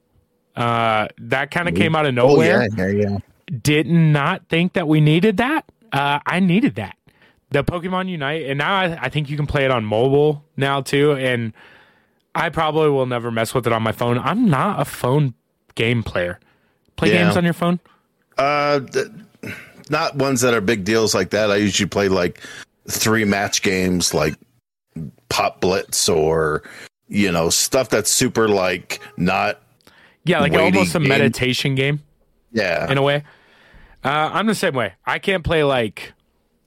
Uh, that kind of came out of Oh nowhere. yeah, yeah, yeah. Did not think that we needed that. Uh, I needed that. The Pokemon Unite, and now I, I think you can play it on mobile now too. And I probably will never mess with it on my phone. I'm not a phone game player. Play Yeah. games on your phone? Uh, not ones that are big deals like that. I usually play like three match games, like Pop Blitz or you know stuff that's super like not. Yeah, like almost a game. meditation game. Yeah, in a way. Uh, I'm the same way. I can't play like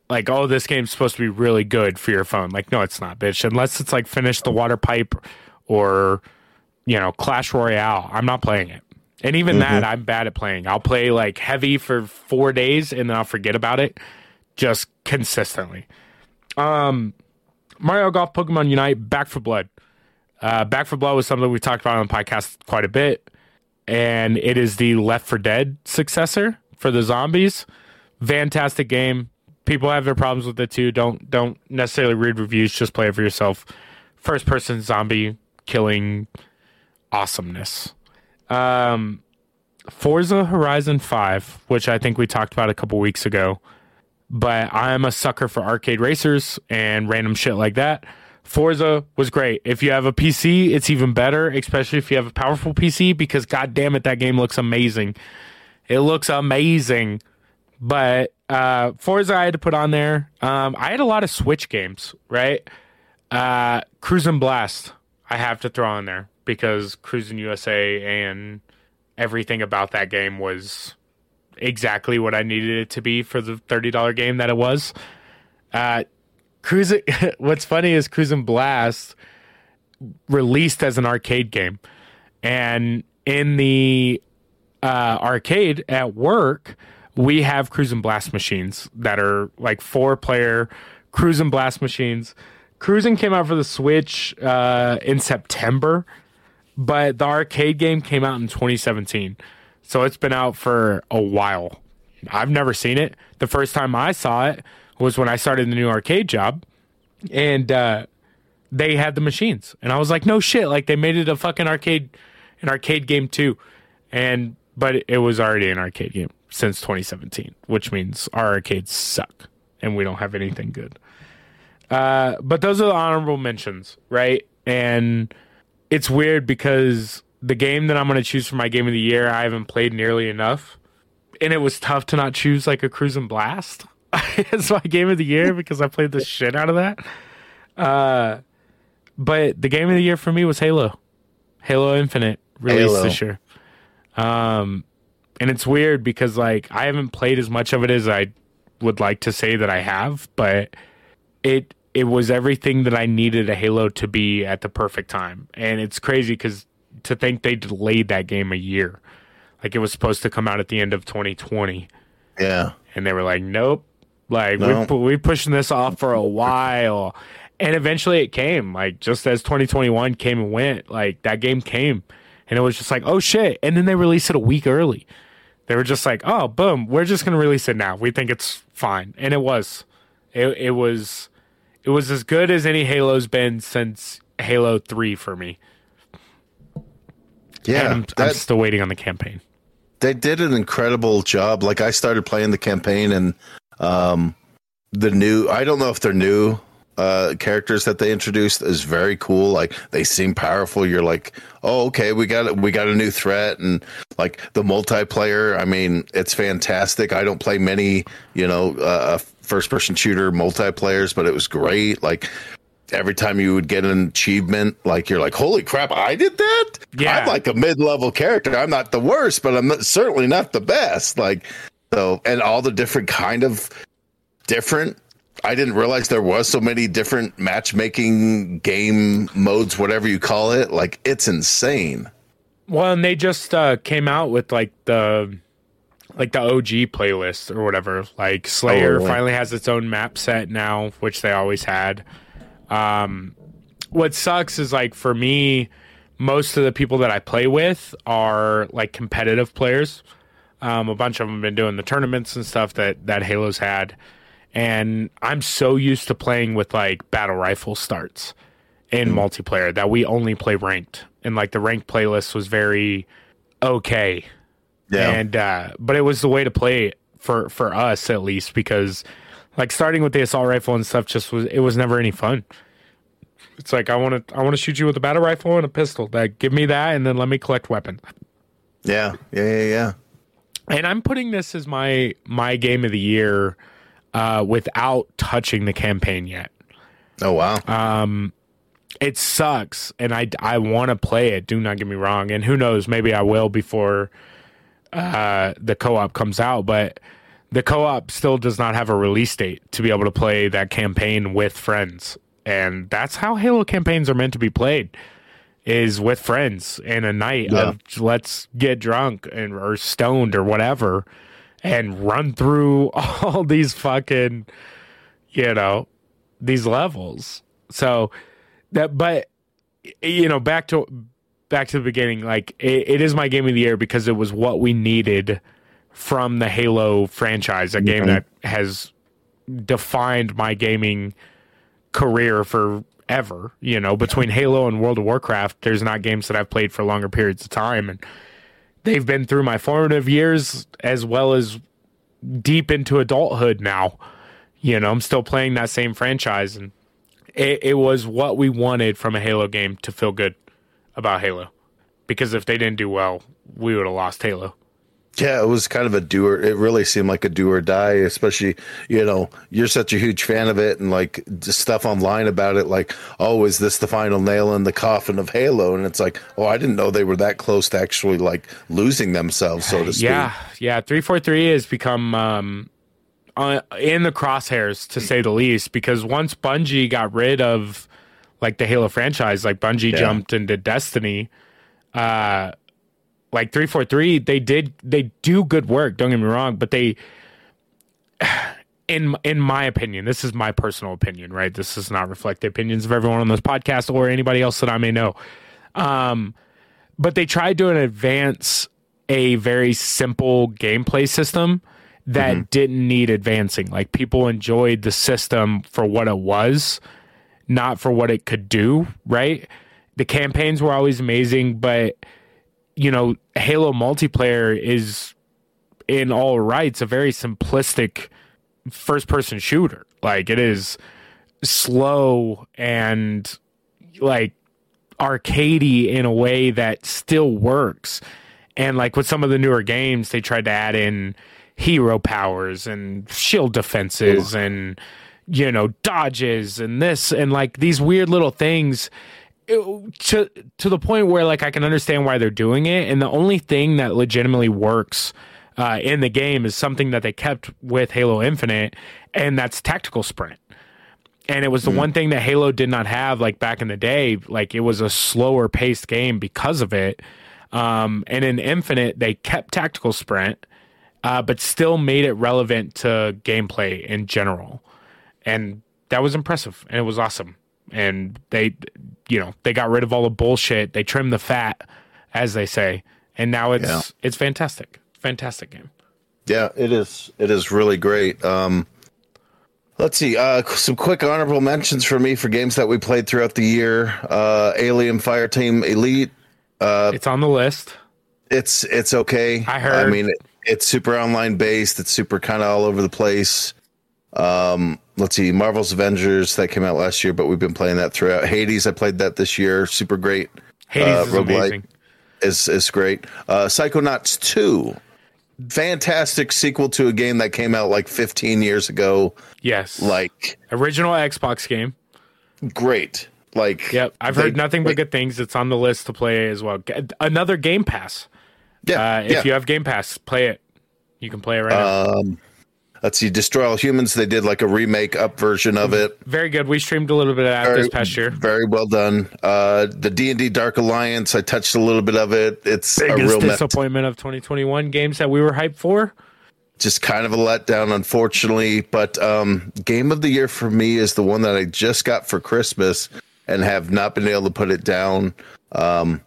like oh this game's supposed to be really good for your phone. Like no, it's not, bitch. Unless it's like finish the water pipe or you know Clash Royale. I'm not playing it. And even that, I'm bad at playing. I'll play like heavy for four days and then I'll forget about it just consistently. Um, Mario Golf, Pokemon Unite, Back 4 Blood. Uh, Back 4 Blood was something we talked about on the podcast quite a bit and it is the Left 4 Dead successor for the zombies. Fantastic game. People have their problems with it too. Don't don't necessarily read reviews. Just play it for yourself. First person zombie killing awesomeness. Um, Forza Horizon Five, which I think we talked about a couple weeks ago, but I'm a sucker for arcade racers and random shit like that. Forza was great. If you have a PC, it's even better, especially if you have a powerful PC, because god damn it, that game looks amazing. It looks amazing. But uh Forza I had to put on there. Um I had a lot of Switch games, right? Uh Cruis'n Blast I have to throw on there because Cruis'n USA and everything about that game was exactly what I needed it to be for the $30 game that it was. Uh Cruising. What's funny is Cruis'n Blast released as an arcade game, and in the uh, arcade at work, we have Cruis'n Blast machines that are like four player Cruis'n Blast machines. Cruising came out for the Switch uh, in September, but the arcade game came out in 2017, so it's been out for a while. I've never seen it. The first time I saw it was when I started the new arcade job, and uh, they had the machines, and I was like, no shit, like they made it a fucking arcade, an arcade game too, and but it was already an arcade game since 2017, which means our arcades suck and we don't have anything good. Uh, but those are the honorable mentions, right? And it's weird because the game that I'm going to choose for my game of the year, I haven't played nearly enough. And it was tough to not choose like a Cruis'n Blast as my game of the year because I played the shit out of that. Uh, but the game of the year for me was Halo. Halo Infinite released Halo. this year. Um, and it's weird because like I haven't played as much of it as I would like to say that I have, but it it was everything that I needed a Halo to be at the perfect time. And it's crazy because to think they delayed that game a year, like it was supposed to come out at the end of 2020, Yeah. and they were like, nope, like No. we we pushing this off for a while, and eventually it came. Like just as 2021 came and went, like that game came, and it was just like, oh shit! And then they released it a week early. They were just like, oh boom, we're just gonna release it now. We think it's fine, and it was. It it was it was as good as any Halo's been since Halo Three for me. Yeah. and I'm, I'm still waiting on the campaign. they did an incredible job. Like I started playing the campaign and um the new I don't know if they're new uh characters that they introduced is very cool. Like they seem powerful. You're like, "Oh, okay, we got we got a new threat and like the multiplayer, I mean, it's fantastic. I don't play many, you know, uh first person shooter multiplayers, but it was great. Like every time you would get an achievement, like you're like, holy crap, I did that. Yeah. I'm like a mid level character. I'm not the worst, but I'm not, certainly not the best. Like so, and all the different kind of different. I didn't realize there was so many different matchmaking game modes, whatever you call it. Like it's insane. Well, and they just uh, came out with like the like the OG playlist or whatever. Like Slayer Oh, finally has its own map set now, which they always had. Um, what sucks is like for me, most of the people that I play with are like competitive players. Um, a bunch of them have been doing the tournaments and stuff that that Halo's had, and I'm so used to playing with like battle rifle starts in multiplayer that we only play ranked, and like the ranked playlist was very okay Yeah. and uh, but it was the way to play it for for us at least because like starting with the assault rifle and stuff just was it was never any fun. It's like I want to I want to shoot you with a battle rifle and a pistol. That give me that and then let me collect weapons. yeah. Yeah. Yeah. Yeah. And I'm putting this as my my game of the year uh, without touching the campaign yet. Oh wow. Um, it sucks and i i want to play it do not get me wrong and who knows maybe i will before uh the co-op comes out but the co-op still does not have a release date to be able to play that campaign with friends and that's how halo campaigns are meant to be played is with friends in a night Yeah. of let's get drunk and or stoned or whatever and run through all these fucking you know these levels. So that but you know back to back to the beginning like it, it is my game of the year because it was what we needed from the halo franchise a game that has defined my gaming career forever you know. Between halo and world of warcraft there's not games that i've played for longer periods of time and they've been through my formative years as well as deep into adulthood now you know i'm still playing that same franchise and it, it was what we wanted from a Halo game to feel good about Halo. Because if they didn't do well, we would have lost Halo. Yeah, it was kind of a do or it really seemed like a do or die, especially, you know, you're such a huge fan of it and like stuff online about it, like, oh, is this the final nail in the coffin of Halo? And it's like, oh, I didn't know they were that close to actually like losing themselves, so to speak. Yeah, yeah. Three four three has become um, uh, in the crosshairs to say the least. Because once Bungie got rid of like the Halo franchise, like Bungie Yeah. jumped into Destiny, uh, like three four three, they did they do good work. Don't get me wrong, but they, in in my opinion, this is my personal opinion, right? This does not reflect the opinions of everyone on this podcast or anybody else that I may know. Um, but they tried to advance a very simple gameplay system that didn't need advancing. Like people enjoyed the system for what it was, not for what it could do, right? The campaigns were always amazing, but you know, Halo multiplayer is in all rights a very simplistic first person shooter. Like it is slow and like arcadey in a way that still works. And like with some of the newer games, they tried to add in hero powers and shield defenses and you know dodges and this and like these weird little things it- to to the point where like I can understand why they're doing it. And the only thing that legitimately works uh, in the game is something that they kept with Halo Infinite, and that's tactical sprint and it was the one thing that Halo did not have like back in the day. Like it was a slower paced game because of it. Um, and in Infinite, they kept tactical sprint, uh, but still made it relevant to gameplay in general, and that was impressive and it was awesome. And they, you know, they got rid of all the bullshit. They trimmed the fat, as they say, and now it's Yeah. it's fantastic, fantastic game. Yeah, it is. It is really great. Um, let's see. Uh, some quick honorable mentions for me for games that we played throughout the year. Uh, Alien Fireteam Elite. Uh, It's on the list. It's it's okay. I heard. I mean, it, it's super online based. It's super kind of all over the place. Um, let's see, Marvel's Avengers that came out last year, but we've been playing that throughout. Hades, I played that this year. Super great. Hades Uh, is amazing. Is is great. Uh, Psychonauts two, fantastic sequel to a game that came out like 15 years ago. Yes. Like original Xbox game. great. Like Yep. I've they- heard nothing but good things. It's on the list to play as well. Another Game Pass. Yeah, Uh, if yeah. you have Game Pass, play it. You can play it right now. Let's see, Destroy All Humans. They did like a remake up version of it. Very good. We streamed a little bit of that Very, this past year. very well done. Uh, the D and D Dark Alliance. I touched a little bit of it. It's a Biggest real mess. disappointment of 2021 games that we were hyped for. just kind of a letdown, unfortunately. But um, game of the year for me is the one that I just got for Christmas and have not been able to put it down. Um,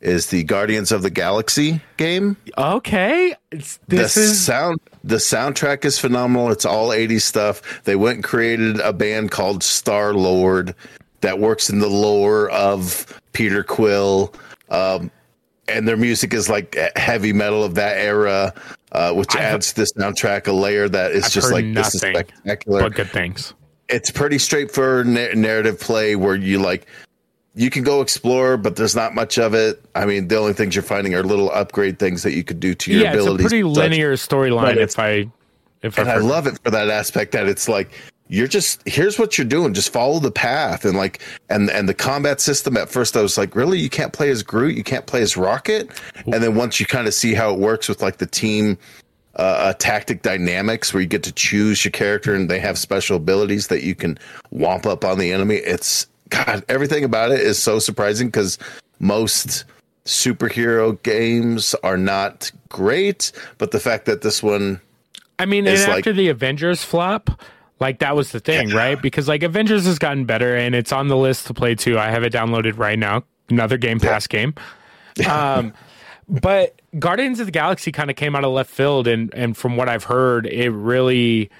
is the Guardians of the Galaxy game? Okay. It's, this the is sound. The soundtrack is phenomenal. It's all 80s stuff. They went and created a band called Star Lord that works in the lore of Peter Quill. Um, and their music is like heavy metal of that era, uh, which I've- adds to this soundtrack a layer that is I've just like this is nothing spectacular. but good things. It's pretty straightforward narrative play where you like you can go explore, but there's not much of it. I mean, the only things you're finding are little upgrade things that you could do to your Yeah, it's a pretty linear storyline. If I, if and I love it for that aspect that it's like you're just here's what you're doing. Just follow the path. And like and and the combat system at first i was like really? You can't play as groot? You can't play as rocket? And then once you kind of see how it works with like the team uh, uh tactic dynamics where you get to choose your character and they have special abilities that you can womp up on the enemy it's god everything about it is so surprising because most superhero games are not great but the fact that this one I mean, and like- after the Avengers flop, like that was the thing, right? Because like Avengers has gotten better and it's on the list to play too. I have it downloaded right now. Another Game Pass game. Um, but Guardians of the Galaxy kind of came out of left field, and and from what I've heard, it really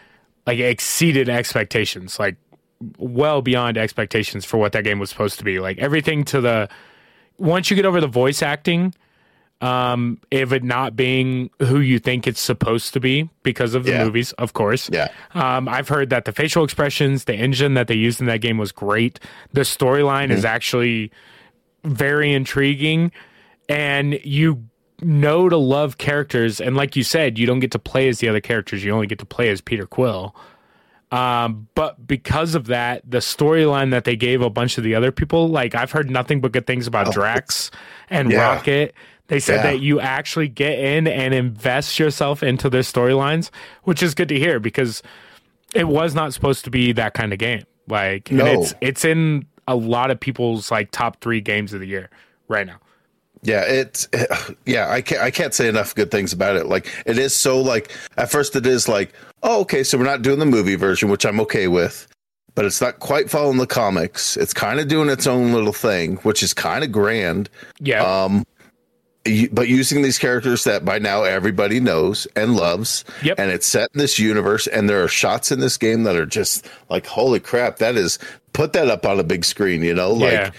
like exceeded expectations, like well beyond expectations for what that game was supposed to be. Like everything to the once you get over the voice acting um if it not being who you think it's supposed to be because of the Yeah. movies of course. Yeah. um i've heard that the facial expressions the engine that they used in that game was great. The storyline is actually very intriguing. And you know to love characters. And like you said you don't get to play as the other characters. You only get to play as peter quill um, but because of that, the storyline that they gave a bunch of the other people, like I've heard nothing but good things about Drax and Oh, Yeah. Rocket. They said Yeah. that you actually get in and invest yourself into their storylines, which is good to hear because it was not supposed to be that kind of game. Like, No. and it's it's in a lot of people's like top three games of the year right now. Yeah, it's yeah. I can't I can't say enough good things about it. Like it is so like at first it is like oh okay so we're not doing the movie version which I'm okay with, but it's not quite following the comics. It's kind of doing its own little thing, which is kind of grand. Yeah, Um, but using these characters that by now everybody knows and loves, Yep. and it's set in this universe, and there are shots in this game that are just like holy crap! That is put that up on a big screen, you know, like. Yeah.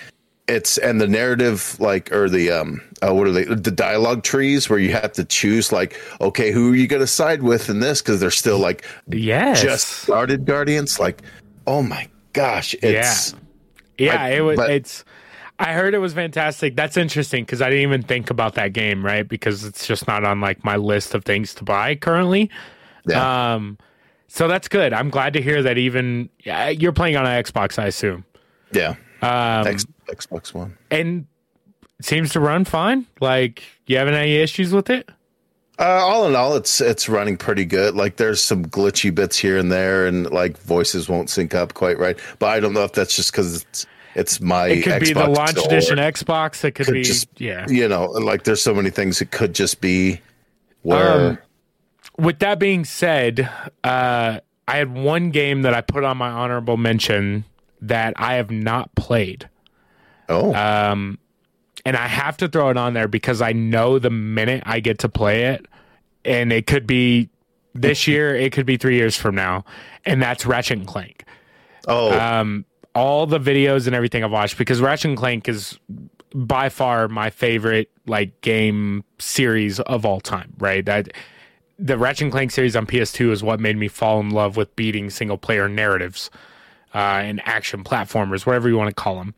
It's and the narrative, like, or the um, uh, what are they? The dialogue trees where you have to choose, like, okay, who are you going to side with in this? Because they're still like yeah just started Guardians. Like, oh my gosh, it's Yeah, I- it was. but- it's. I heard it was fantastic. That's interesting because I didn't even think about that game, right? Because it's just not on like my list of things to buy currently. yeah, Um, so that's good. I'm glad to hear that. Even yeah, you're playing on an Xbox, I assume, yeah. um, X, Xbox One. and it seems to run fine. Like, you having any issues with it? Uh, all in all, it's it's running pretty good. Like there's some glitchy bits here and there, and like voices won't sync up quite right. But I don't know if that's just because it's it's my. It could be the Xbox launch edition Xbox. It could, could be just- yeah. You know, like there's so many things it could just be where. Um, with that being said, uh, I had one game that I put on my honorable mention that I have not played. Oh, Um, and I have to throw it on there because I know the minute I get to play it, and it could be this year, it could be three years from now, and that's Ratchet and Clank. oh, Um, all the videos and everything I've watched because Ratchet and Clank is by far my favorite like game series of all time. Right, that the Ratchet and Clank series on PS2 is what made me fall in love with beating single player narratives uh, and action platformers, whatever you want to call them.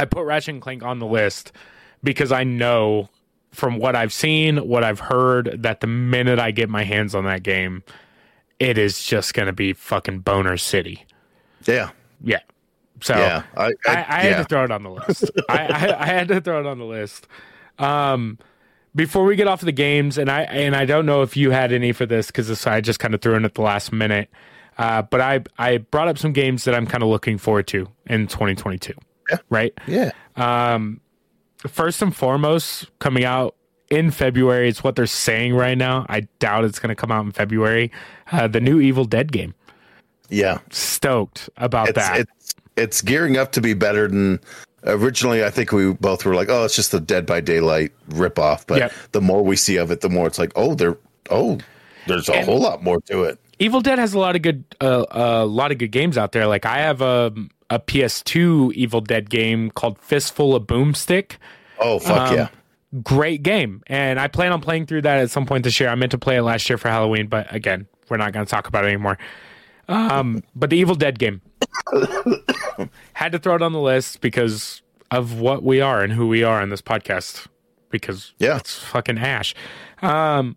I put Ratchet and Clank on the list because I know from what I've seen, what I've heard, that the minute I get my hands on that game, it is just going to be fucking boner city. Yeah. Yeah. So Yeah. I, I, I, I yeah. had to throw it on the list. I, I, I had to throw it on the list. Um, before we get off of the games, and I and I don't know if you had any for this because I just kind of threw in at the last minute. Uh, but I I brought up some games that I'm kind of looking forward to in 2022. Yeah. Right. yeah. Um, First and foremost, coming out in February. It's what they're saying right now. I doubt it's going to come out in February. Uh, the new Evil Dead game. Yeah. Stoked about It's, that. it's it's gearing up to be better than originally. I think we both were like, oh, it's just the Dead by Daylight ripoff. But Yep. the more we see of it, the more it's like, oh, there, oh, there's a And- whole lot more to it. Evil Dead has a lot of good uh, a lot of good games out there. Like I have a a PS2 Evil Dead game called Fistful of Boomstick. Oh, fuck Um, yeah. Great game, and I plan on playing through that at some point this year. I meant to play it last year for Halloween, but again, we're not going to talk about it anymore. Um, but the Evil Dead game had to throw it on the list because of what we are and who we are in this podcast. Because Yeah. it's fucking Ash. Um,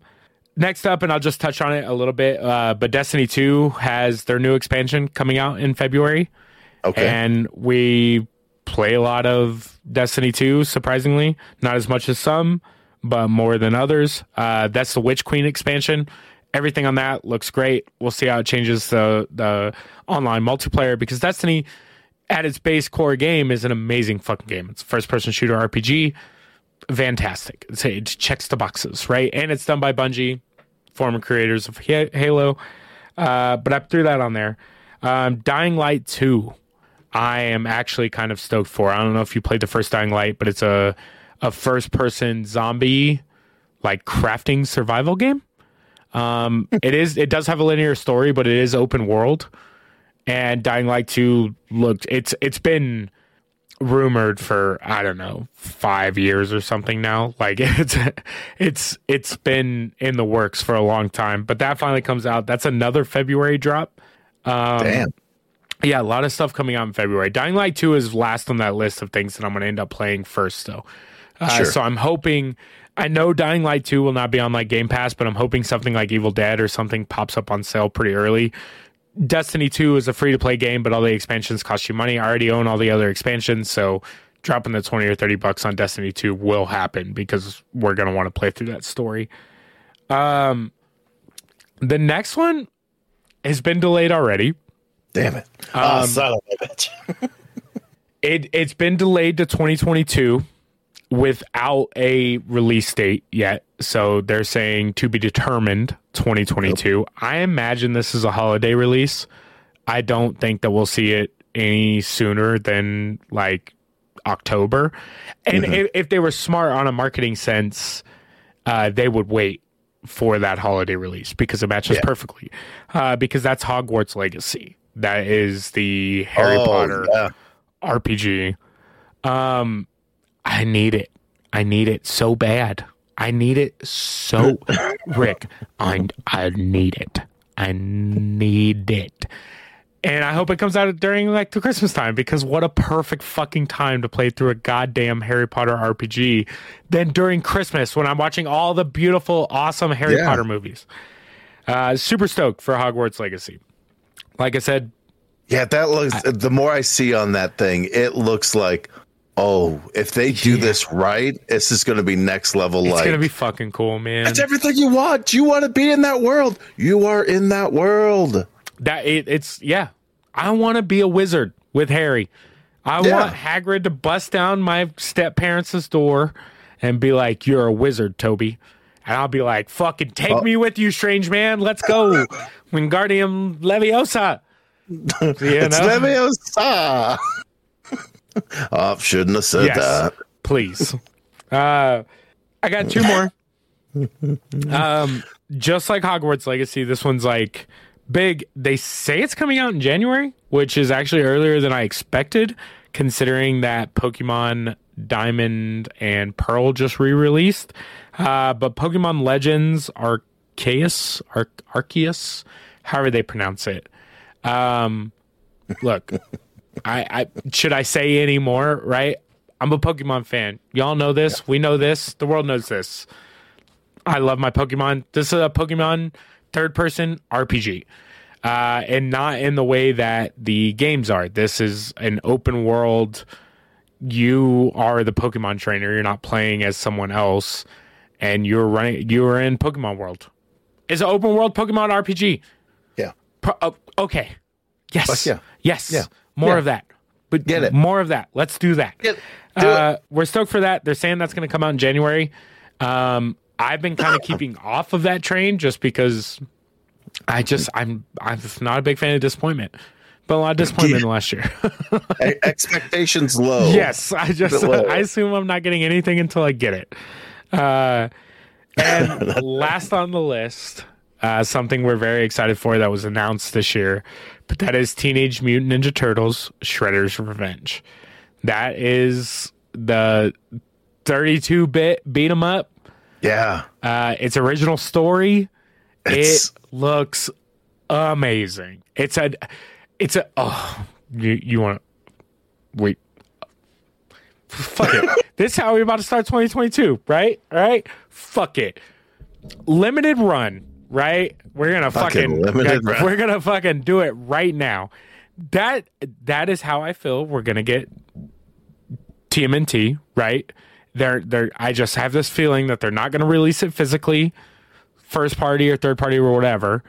next up, and I'll just touch on it a little bit. Uh, but Destiny Two has their new expansion coming out in February, Okay. and we play a lot of Destiny 2, surprisingly. Not as much as some, but more than others. Uh, that's the Witch Queen expansion. Everything on that looks great. We'll see how it changes the, the online multiplayer because Destiny, at its base core game, is an amazing fucking game. It's a first person shooter RPG. Fantastic. It's, it checks the boxes, right? And it's done by Bungie, former creators of Halo. Uh, but I threw that on there. Um, Dying Light 2. I am actually kind of stoked for. I don't know if you played the first Dying Light, but it's a a first person zombie like crafting survival game. Um, it is it does have a linear story, but it is open world. And Dying Light 2 looked it's it's been rumored for I don't know, 5 years or something now. Like it's it's it's been in the works for a long time, but that finally comes out. That's another February drop. Um, Damn. Yeah, a lot of stuff coming out in February. Dying Light 2 is last on that list of things that I'm going to end up playing first, though. Uh, Sure. So I'm hoping. I know Dying Light 2 will not be on like Game Pass, but I'm hoping something like Evil Dead or something pops up on sale pretty early. Destiny 2 is a free to play game, but all the expansions cost you money. I already own all the other expansions, so dropping the 20 or 30 bucks on Destiny 2 will happen because we're going to want to play through that story. Um the next one has been delayed already. Damn it. Um, oh, son of a bitch. It it's been delayed to 2022 without a release date yet. So they're saying to be determined 2022. I imagine this is a holiday release. I don't think that we'll see it any sooner than like October. And if, if they were smart on a marketing sense, uh, they would wait for that holiday release because it matches Yeah. perfectly. Uh, because that's Hogwarts Legacy. That is the Harry Oh, Potter. yeah. RPG. Um, I need it. I need it so bad. I need it so, Rick. I I need it. I need it. And I hope it comes out during like the Christmas time because what a perfect fucking time to play through a goddamn Harry Potter RPG than during Christmas when I'm watching all the beautiful, awesome Harry Yeah. Potter movies. Uh, super stoked for Hogwarts Legacy. Like I said, Yeah, that looks. the more I see on that thing, it looks like, oh, if they do Yeah. this right, this is going to be next level. Like it's like, gonna be fucking cool, man. it's everything you want. You want to be in that world. You are in that world. That it, it's yeah. I want to be a wizard with Harry. I Yeah. want Hagrid to bust down my step parents' door and be like, "You're a wizard, Toby," and I'll be like, "Fucking take Oh. me with you, strange man. Let's go, Wingardium Leviosa." You It's know? Leviosa. oh, shouldn't have said Yes, that. please. Uh, I got two more. Um, just like Hogwarts Legacy, this one's like big. They say it's coming out in January, which is actually earlier than I expected, considering that Pokemon Diamond and Pearl just re-released. Uh, but Pokemon Legends Arceus, Ar- Arceus, however they pronounce it. Um, look, I, I should I say any more? Right, I'm a Pokemon fan. Y'all know this. Yeah. We know this. The world knows this. I love my Pokemon. This is a Pokemon third person RPG. Uh, and not in the way that the games are. This is an open world. You are the Pokemon trainer. You're not playing as someone else, and you're running. You are in Pokemon World. It's an open world Pokemon RPG. Yeah. Pro- uh, okay. Yes. yeah. Yes. Yeah. More yeah. of that. But Get it. More of that. Let's do that. Get, do uh, we're stoked for that. They're saying that's going to come out in January. Um, I've been kind of keeping off of that train just because I just I'm I'm not a big fan of disappointment, but a lot of disappointment yeah. last year. Expectations low. Yes, I just I assume I'm not getting anything until I get it. Uh, and last on the list, uh, something we're very excited for that was announced this year, but that is Teenage Mutant Ninja Turtles: Shredder's Revenge. That is the 32 bit beat 'em up. Yeah. Uh, its original story. It's, it looks amazing. It's a, it's a. Oh, you you want to wait? Fuck it. this is how we're about to start 2022, right? All right. Fuck it. Limited run, right? We're gonna fucking, fucking run. we're gonna fucking do it right now. That that is how I feel. We're gonna get TMNT, right? They're they're I just have this feeling that they're not gonna release it physically first party or third party or whatever.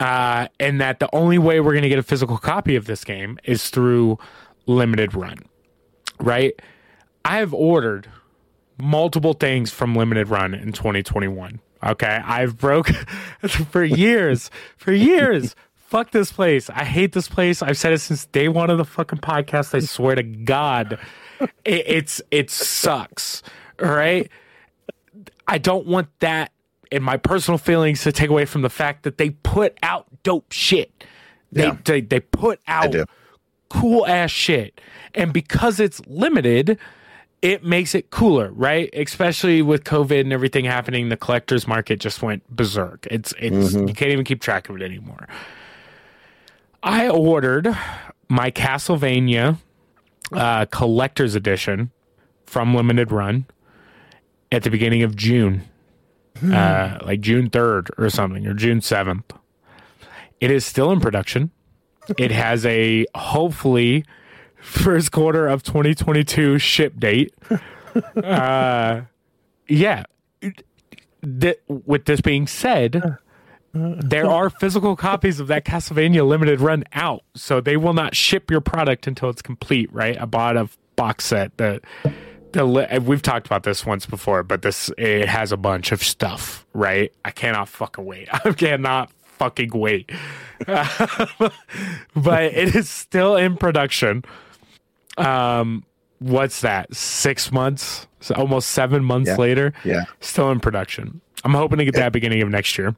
Uh, and that the only way we're going to get a physical copy of this game is through limited run, right? I have ordered multiple things from limited run in 2021. Okay. I've broke for years, for years. Fuck this place. I hate this place. I've said it since day one of the fucking podcast. I swear to God, it, it's, it sucks. All right. I don't want that in my personal feelings to take away from the fact that they put out dope shit. They yeah. they, they put out cool ass shit. And because it's limited, it makes it cooler, right? Especially with COVID and everything happening, the collector's market just went berserk. It's it's mm-hmm. you can't even keep track of it anymore. I ordered my Castlevania uh, collector's edition from Limited Run at the beginning of June uh, like June 3rd or something, or June 7th. It is still in production. It has a hopefully first quarter of 2022 ship date. Uh, yeah. Th- with this being said, there are physical copies of that Castlevania limited run out, so they will not ship your product until it's complete. Right? I bought a box set that the we've talked about this once before, but this it has a bunch of stuff, right? I cannot fucking wait. I cannot fucking wait. but it is still in production. Um, what's that? Six months, so almost seven months yeah. later. Yeah, still in production. I'm hoping to get that beginning of next year.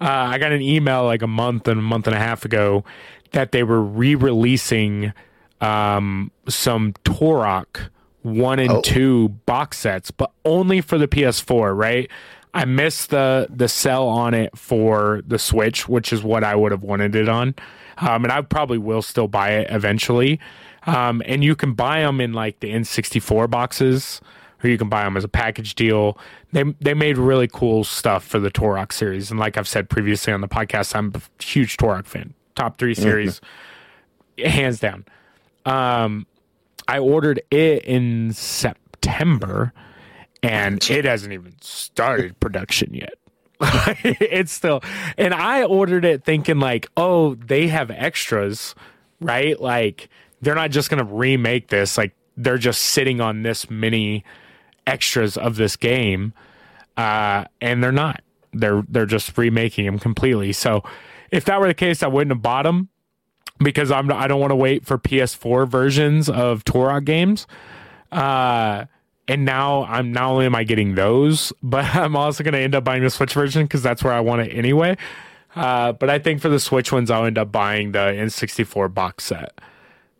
Uh, I got an email like a month and a month and a half ago that they were re-releasing um, some Turok one and oh. two box sets, but only for the PS4, right? I missed the the sell on it for the Switch, which is what I would have wanted it on. Um, and I probably will still buy it eventually. Um, and you can buy them in like the N64 boxes, or you can buy them as a package deal. They they made really cool stuff for the Turok series, and like I've said previously on the podcast, I'm a huge Turok fan. Top three mm-hmm. series, mm-hmm. hands down. Um, I ordered it in September and it hasn't even started production yet. it's still, and I ordered it thinking like, oh, they have extras, right? Like they're not just going to remake this. Like they're just sitting on this many extras of this game. Uh, and they're not, they're, they're just remaking them completely. So if that were the case, I wouldn't have bought them because I'm I don't want to wait for PS4 versions of Turok games. Uh, and now I'm not only am I getting those, but I'm also going to end up buying the Switch version because that's where I want it anyway. Uh, but I think for the Switch ones, I'll end up buying the N64 box set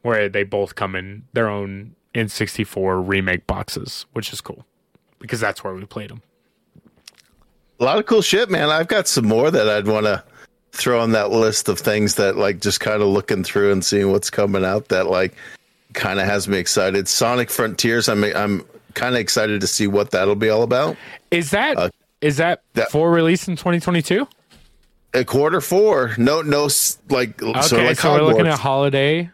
where they both come in their own N64 remake boxes, which is cool because that's where we played them. A lot of cool shit, man. I've got some more that I'd want to throw on that list of things that like just kind of looking through and seeing what's coming out that like kind of has me excited. Sonic Frontiers. I'm I'm kind of excited to see what that'll be all about. Is that uh, is that, that for release in 2022? A quarter four. No, no, like okay. So, like so we're looking at holiday,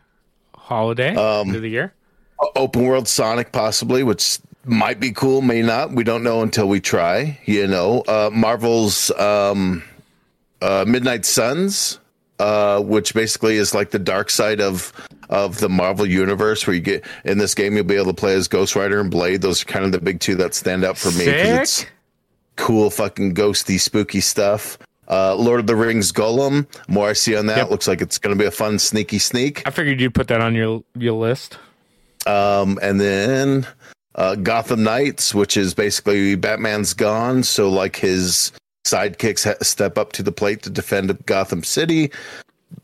holiday um, of the year. Open world Sonic, possibly, which might be cool, may not. We don't know until we try. You know, uh, Marvel's um, uh, Midnight Suns, uh, which basically is like the dark side of of the Marvel universe, where you get in this game, you'll be able to play as Ghost Rider and Blade. Those are kind of the big two that stand out for me because it's cool, fucking ghosty, spooky stuff. Uh, Lord of the Rings Gollum. More I see on that, yep. looks like it's going to be a fun sneaky sneak. I figured you'd put that on your your list. Um, and then uh, Gotham Knights, which is basically Batman's gone, so like his sidekicks ha- step up to the plate to defend Gotham City.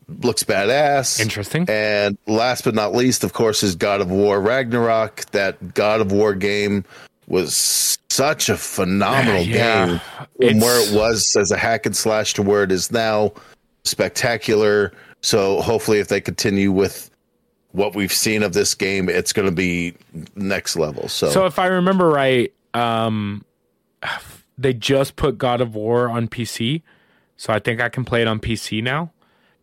Looks badass. Interesting. And last but not least, of course, is God of War Ragnarok. That God of War game was such a phenomenal yeah, game from where it was as a hack and slash to where it is now. Spectacular. So hopefully, if they continue with what we've seen of this game, it's going to be next level. So, so if I remember right, um, they just put God of War on PC, so I think I can play it on PC now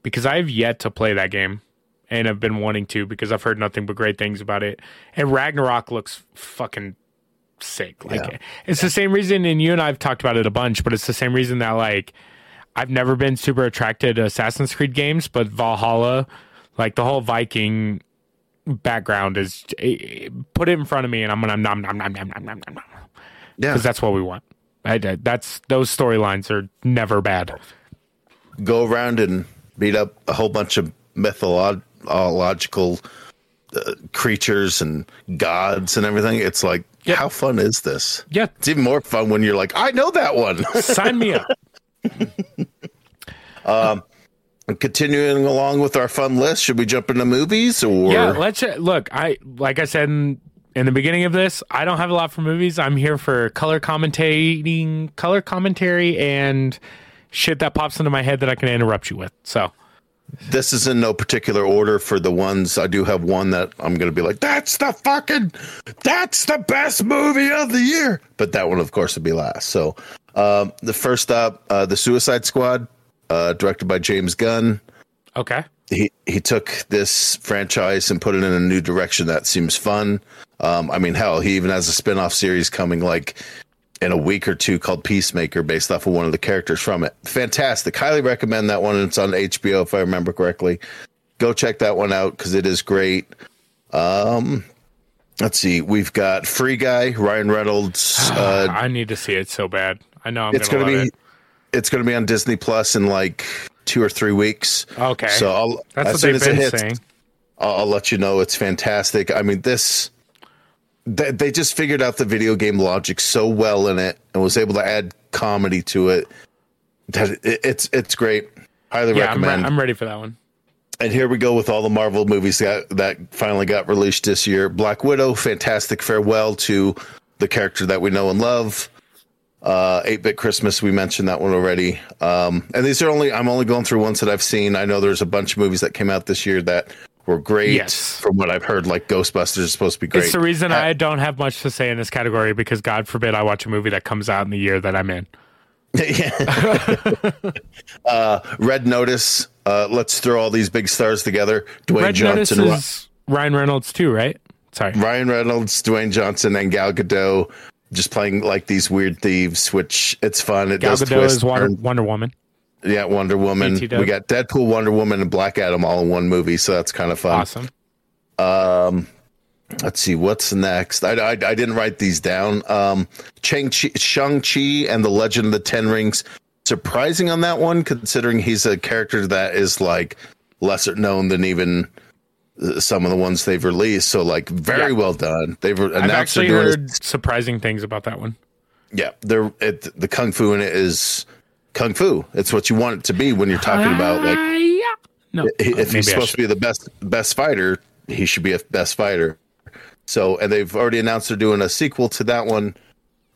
because I've yet to play that game and I've been wanting to because I've heard nothing but great things about it. And Ragnarok looks fucking sick. Like yeah. it's the same reason, and you and I've talked about it a bunch, but it's the same reason that like I've never been super attracted to Assassin's Creed games, but Valhalla, like the whole Viking background is eh, put it in front of me, and I'm gonna nom nom nom nom nom nom nom. Yeah, because that's what we want. I, that's those storylines are never bad. Go around and beat up a whole bunch of mythological uh, creatures and gods and everything. It's like Yep. How fun is this? Yeah. It's even more fun when you're like, I know that one. Sign me up. um, continuing along with our fun list, should we jump into movies or? Yeah, let's look. I like I said in, in the beginning of this, I don't have a lot for movies. I'm here for color commentating, color commentary, and shit that pops into my head that I can interrupt you with. So this is in no particular order for the ones. I do have one that I'm going to be like, that's the fucking, that's the best movie of the year. But that one, of course, would be last. So um, the first up, uh, The Suicide Squad, uh, directed by James Gunn. Okay. He, he took this franchise and put it in a new direction that seems fun. Um, I mean, hell, he even has a spin off series coming like in a week or two called Peacemaker, based off of one of the characters from it. Fantastic. Highly recommend that one. It's on HBO, if I remember correctly. Go check that one out because it is great. Um, let's see. We've got Free Guy, Ryan Reynolds. Uh, I need to see it so bad. I know I'm it's going to be. It. It's going to be on Disney Plus in like two or three weeks. Okay. So I'll, that's as what soon they've as been it hits, saying. I'll, I'll let you know. It's fantastic. I mean, this they, they just figured out the video game logic so well in it and was able to add comedy to it that it, it's it's great. Highly yeah, recommend. I'm, re- I'm ready for that one. And here we go with all the Marvel movies that that finally got released this year. Black Widow, fantastic farewell to the character that we know and love. Uh, 8-bit Christmas, we mentioned that one already. Um, and these are only I'm only going through ones that I've seen. I know there's a bunch of movies that came out this year that were great. Yes. From what I've heard, like Ghostbusters is supposed to be great. It's the reason uh, I don't have much to say in this category because God forbid I watch a movie that comes out in the year that I'm in. yeah. uh, Red Notice. Uh, let's throw all these big stars together. Dwayne Red Johnson. Notice Ryan Reynolds too, right? Sorry. Ryan Reynolds, Dwayne Johnson, and Gal Gadot just playing like these weird thieves, which it's fun. It Gal does Gadot twist. is Wonder, Wonder Woman. Yeah, Wonder Woman. We got Deadpool, Wonder Woman, and Black Adam all in one movie, so that's kind of fun. Awesome. Um, let's see what's next. I, I, I didn't write these down. Um, Chang Shang Chi and the Legend of the Ten Rings. Surprising on that one, considering he's a character that is like lesser known than even uh, some of the ones they've released. So like very yeah. well done. They've announced. I've actually heard surprising things about that one. Yeah, they're it, the kung fu in it is kung fu. It's what you want it to be when you're talking about like. No, if he's supposed to be the best best fighter, he should be a best fighter. So, and they've already announced they're doing a sequel to that one.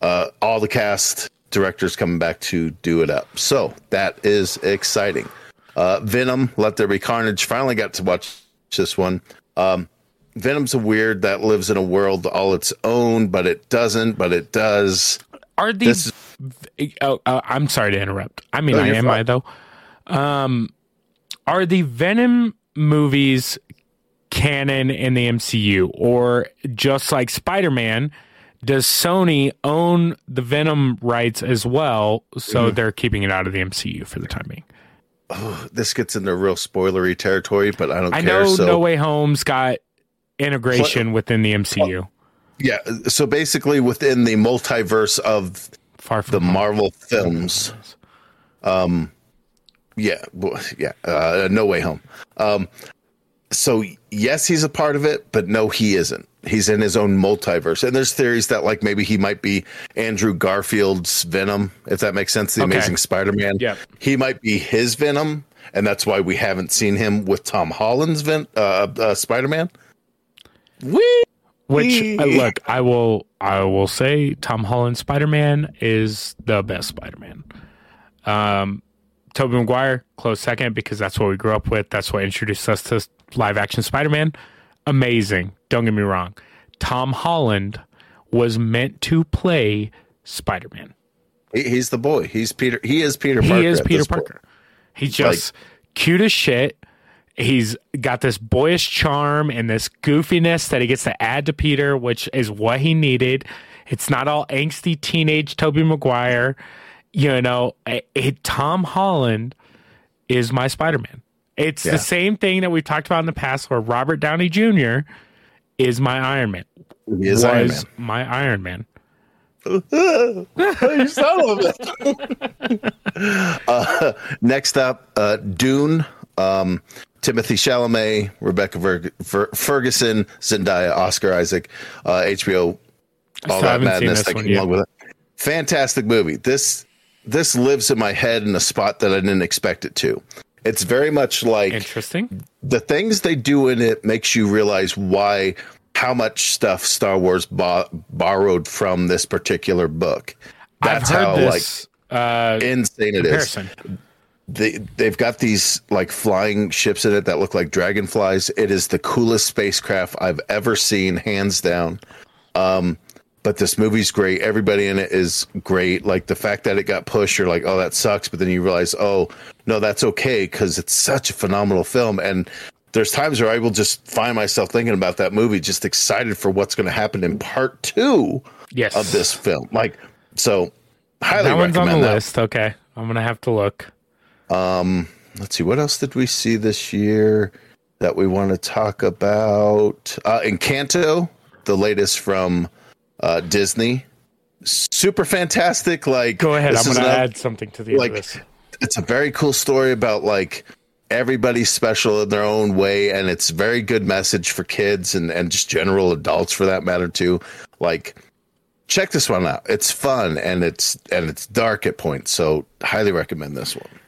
Uh, all the cast directors coming back to do it up. So that is exciting. Uh, Venom, Let There Be Carnage. Finally got to watch this one. Um, Venom's a weird that lives in a world all its own, but it doesn't, but it does. Are these? Oh, uh, I'm sorry to interrupt. I mean, I am fine. I though. Um, are the Venom movies canon in the MCU, or just like Spider Man? Does Sony own the Venom rights as well? So mm. they're keeping it out of the MCU for the time being. Oh, this gets into real spoilery territory, but I don't I care. know so. No Way Home's got integration within the MCU. Yeah, so basically within the multiverse of Far from the home. Marvel films. Um yeah, yeah, uh, No Way Home. Um so yes, he's a part of it, but no he isn't. He's in his own multiverse. And there's theories that like maybe he might be Andrew Garfield's Venom, if that makes sense, the okay. Amazing Spider-Man. Yeah. He might be his Venom, and that's why we haven't seen him with Tom Holland's Ven- uh, uh, Spider-Man. Whee! Which uh, look, I will I will say Tom Holland Spider Man is the best Spider Man. Um, Tobey Maguire close second because that's what we grew up with. That's what introduced us to live action Spider Man. Amazing. Don't get me wrong. Tom Holland was meant to play Spider Man. He's the boy. He's Peter. He is Peter. Parker he is Peter Parker. Point. He's just like, cute as shit he's got this boyish charm and this goofiness that he gets to add to Peter, which is what he needed. It's not all angsty teenage Tobey Maguire. You know, it, it, Tom Holland is my Spider Man. It's yeah. the same thing that we've talked about in the past where Robert Downey Jr. is my Iron Man. He is Iron Man. my Iron Man. you son of it. uh, next up, uh, Dune. Um, Timothée Chalamet, Rebecca Ver- Ver- Ferguson, Zendaya, Oscar Isaac, uh, HBO, all that madness that came along with it. Fantastic movie. This this lives in my head in a spot that I didn't expect it to. It's very much like interesting. The things they do in it makes you realize why how much stuff Star Wars bo- borrowed from this particular book. That's how this, like uh, insane it is they they've got these like flying ships in it that look like dragonflies. It is the coolest spacecraft I've ever seen, hands down. Um, but this movie's great. Everybody in it is great. Like the fact that it got pushed, you're like, oh, that sucks. But then you realize, oh, no, that's okay because it's such a phenomenal film. And there's times where I will just find myself thinking about that movie, just excited for what's going to happen in part two yes. of this film. Like, so highly that one's on the that. list. Okay, I'm gonna have to look. Um, let's see, what else did we see this year that we want to talk about? Uh, Encanto, the latest from uh, Disney. Super fantastic. Like, go ahead. I'm going to add something to the like. List. It's a very cool story about like everybody's special in their own way, and it's very good message for kids and and just general adults for that matter too. Like, check this one out. It's fun and it's and it's dark at points. So highly recommend this one.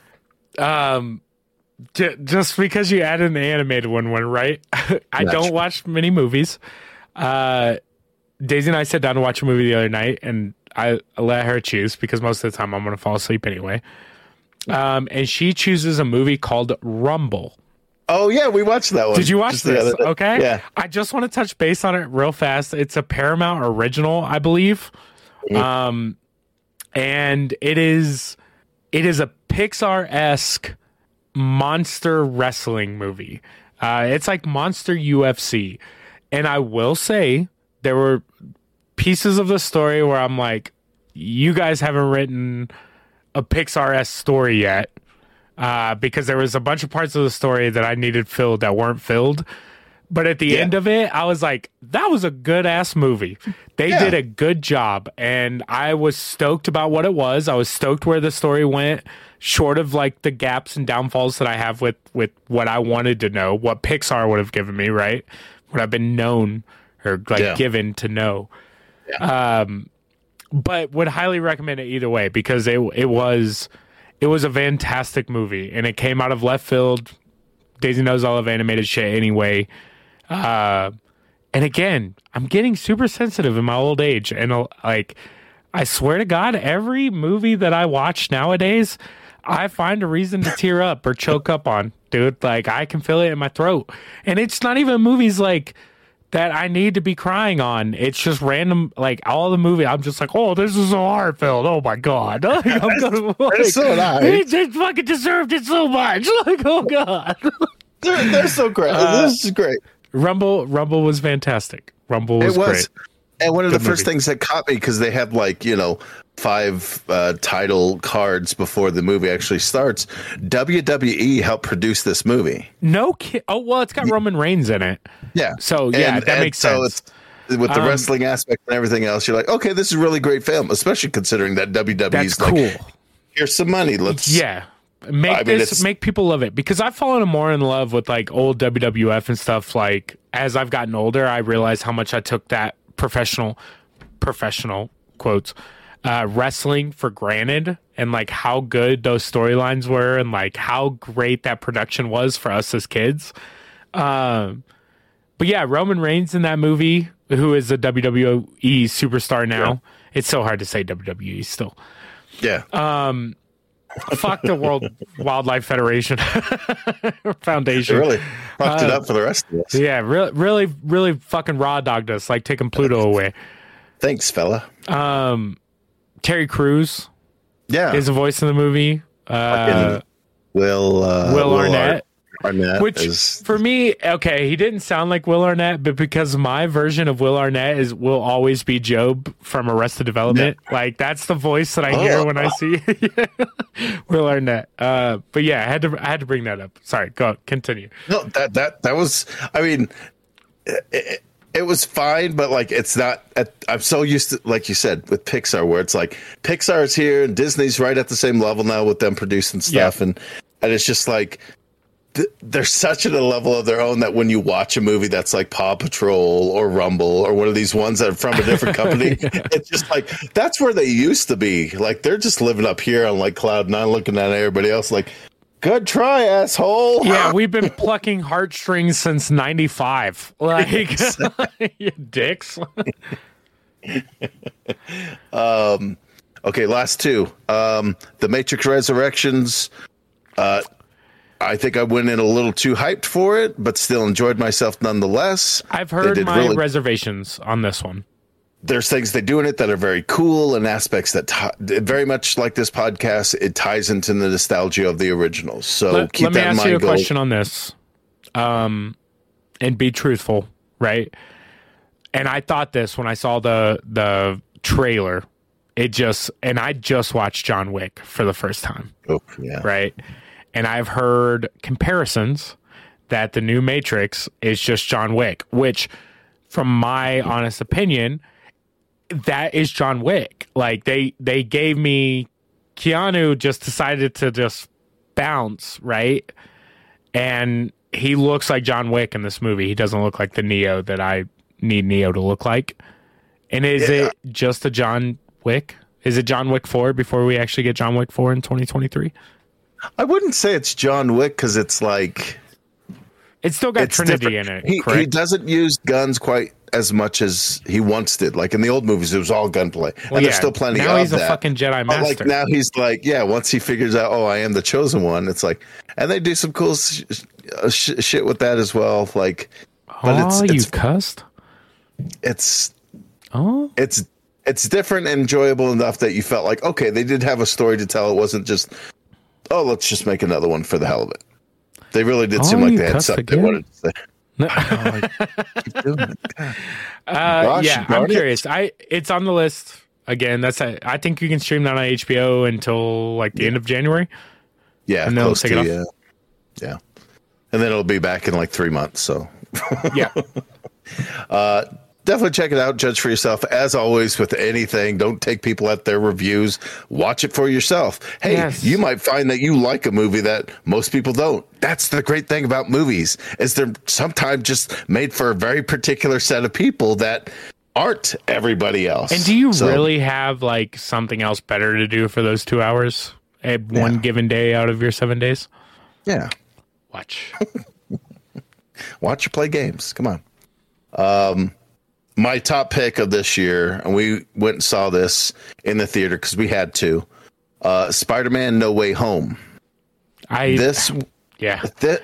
Um, j- just because you added the animated one, one right? I don't watch many movies. Uh, Daisy and I sat down to watch a movie the other night, and I let her choose because most of the time I'm going to fall asleep anyway. Um, and she chooses a movie called Rumble. Oh yeah, we watched that one. Did you watch this? Okay. Yeah. I just want to touch base on it real fast. It's a Paramount original, I believe. Mm-hmm. Um, and it is it is a Pixar esque monster wrestling movie. Uh, it's like Monster UFC. And I will say, there were pieces of the story where I'm like, you guys haven't written a Pixar esque story yet. Uh, because there was a bunch of parts of the story that I needed filled that weren't filled. But at the yeah. end of it, I was like, that was a good ass movie. They yeah. did a good job. And I was stoked about what it was. I was stoked where the story went, short of like the gaps and downfalls that I have with, with what I wanted to know, what Pixar would have given me, right? What I've been known or like yeah. given to know. Um, but would highly recommend it either way because it it was it was a fantastic movie and it came out of left field. Daisy knows all of animated shit anyway. Uh, And again, I'm getting super sensitive in my old age. And uh, like, I swear to God, every movie that I watch nowadays, I find a reason to tear up or choke up on, dude. Like, I can feel it in my throat. And it's not even movies like that I need to be crying on. It's just random, like all the movie. I'm just like, oh, this is so heartfelt. Oh my god, like, I'm gonna, like, so nice. He just fucking deserved it so much. Like, oh god. They're, they're so great. Uh, this is great. Rumble, Rumble was fantastic. Rumble was, It was. great. And one of Good the first movie. things that caught me because they had like you know five uh, title cards before the movie actually starts. WWE helped produce this movie. No kid. Oh well, it's got Roman Reigns in it. Yeah. So yeah, And- that and makes so sense. it's with the Um, wrestling aspect and everything else. You're like, okay, this is a really great film, especially considering that WWE's That's like, cool. here's some money. Let's Yeah. Make I mean, this make people love it because I've fallen more in love with like old WWF and stuff like as I've gotten older I realized how much I took that professional professional quotes uh wrestling for granted and like how good those storylines were and like how great that production was for us as kids. Um but yeah, Roman Reigns in that movie who is a WWE superstar now. It's so hard to say WWE still yeah. Fuck the World Wildlife Federation Foundation. really fucked it uh, up for the rest of us. Yeah, really, really, really fucking raw dogged us, like taking Pluto away. Thanks, fella. Um, Terry Crews Yeah. is a voice in the movie. Uh, Will uh, Will Ar- Arnett. Arnett which is for me, okay, he didn't sound like Will Arnett, but because my version of Will Arnett is will always be Gob from Arrested Development. Like that's the voice that I hear Oh. when I see Will Arnett. Uh, but yeah, I had to I had to bring that up. Sorry, go on, continue. no that that that was. I mean, it, it, it was fine, but like it's not. At, I'm so used to, like you said, with Pixar, where it's like Pixar's here and Disney's right at the same level now with them producing stuff, Yeah. and and it's just like. Th- They're such at a level of their own that when you watch a movie that's like Paw Patrol or Rumble or one of these ones that are from a different company, it's just like that's where they used to be. Like they're just living up here on like cloud nine, looking at everybody else like, "Good try, asshole." Yeah, we've been plucking heartstrings since '95. Like, you dicks. Okay, last two. Um, the Matrix Resurrections. Uh, I think I went in a little too hyped for it, but still enjoyed myself nonetheless. I've heard my really- reservations on this one. There's things they do in it that are very cool and aspects that ti very much like this podcast. It ties into the nostalgia of the originals. So Let, keep let me that in ask you a mind. question on this, um, and be truthful, right? And I thought this when I saw the the trailer. It just and I just watched John Wick for the first time. Oh, yeah. right? And I've heard comparisons that the new Matrix is just John Wick, which, from my honest opinion, that is John Wick. Like they they gave me Keanu just decided to just bounce, right? And he looks like John Wick in this movie. He doesn't look like the Neo that I need Neo to look like. And is Yeah. it just a John Wick? Is it John Wick 4 before we actually get John Wick 4 in 2023? I wouldn't say it's John Wick because it's like It's still got it's Trinity different. in it, He, he doesn't use guns quite as much as he once did. Like in the old movies, it was all gunplay, and Well, there's still plenty now of he's a fucking Jedi But, master. like now he's like, yeah. Once he figures out, oh, I am the chosen one. It's like, and they do some cool sh- uh, sh- shit with that as well. Like, but oh, it's you cussed? it's Oh, it's it's different and enjoyable enough that you felt like, okay, they did have a story to tell. It wasn't just, oh, let's just make another one for the hell of it. They really did seem Oh, like they had cussed something they wanted to say. uh, Gosh, yeah. I'm it. curious. I it's on the list again. That's a, I think you can stream that on HBO until like the end of January. Yeah, And they'll close take to it yeah, yeah, and then it'll be back in like three months. So Yeah, definitely check it out. Judge for yourself. As always, with anything, don't take people at their reviews. Watch it for yourself. Hey, Yes. you might find that you like a movie that most people don't. That's the great thing about movies is they're sometimes just made for a very particular set of people that aren't everybody else. and do you So, really have like something else better to do for those two hours at one Yeah. given day out of your seven days? Yeah. Watch. Watch you play games. Come on. Um, my top pick of this year, and we went and saw this in the theater because we had to. Uh, Spider-Man: No Way Home. I This yeah. that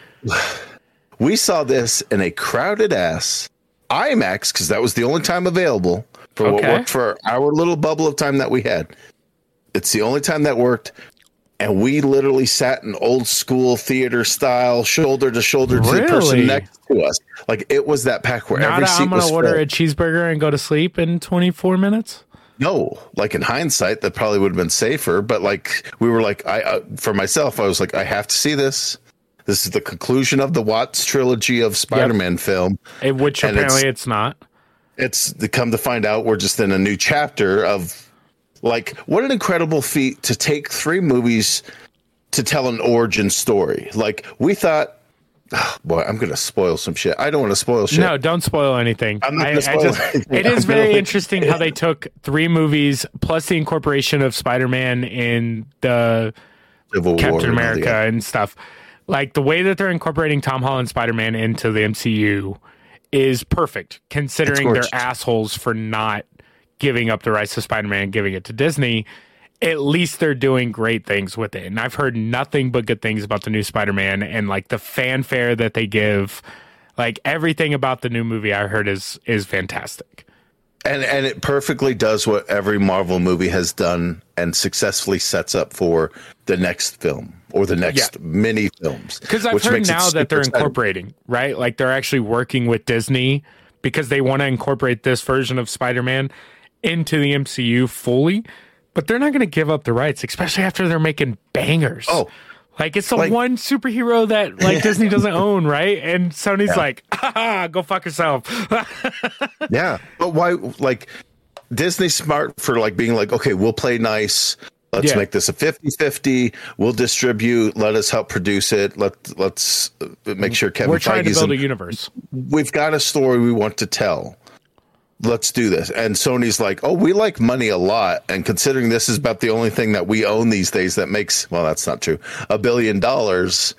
we saw this in a crowded ass IMAX because that was the only time available for what worked for our little bubble of time that we had. It's the only time that worked. And we literally sat in old school theater style, shoulder to shoulder to the person next to us. Like it was that pack where Not every a, seat I'm was gonna order full. a cheeseburger and go to sleep in 24 minutes. No, like in hindsight, that probably would have been safer. But like we were like, I uh, for myself, I was like, I have to see this. This is the conclusion of the Watts trilogy of Spider-Man film. Eh, Which And it's- apparently it's not. It's to come to find out we're just in a new chapter of like what an incredible feat to take three movies to tell an origin story. Like we thought, oh, boy, I'm gonna spoil some shit. I don't want to spoil shit. No, don't spoil anything. I'm not I, gonna I just, anything. it is very interesting how they took three movies plus the incorporation of Spider-Man in the Civil War Captain and America and stuff. Like the way that they're incorporating Tom Holland Spider-Man into the MCU is perfect, considering they're assholes for not giving up the rights to Spider-Man and giving it to Disney. At least they're doing great things with it. And I've heard nothing but good things about the new Spider-Man and like the fanfare that they give. Like everything about the new movie I heard is is fantastic. and and it perfectly does what every Marvel movie has done and successfully sets up for the next film or the next mini films. Because I've which heard now that they're exciting. incorporating, right? Like they're actually working with Disney because they want to incorporate this version of Spider Man into the MCU fully. But they're not going to give up the rights, especially after they're making bangers. Oh. like it's the Like- one superhero that like Disney doesn't own, right? And Sony's like, "Ha, go fuck yourself. Yeah, but why? Like Disney's smart for like being like, okay, we'll play nice. Let's Yeah. make this a 50-50. We'll distribute. Let us help produce it. Let let's uh, make sure Kevin We're trying to Feige's build a universe. we've got a story we want to tell. Let's do this. And Sony's like, oh, we like money a lot. And considering this is about the only thing that we own these days that makes, well, that's not true, a billion dollars.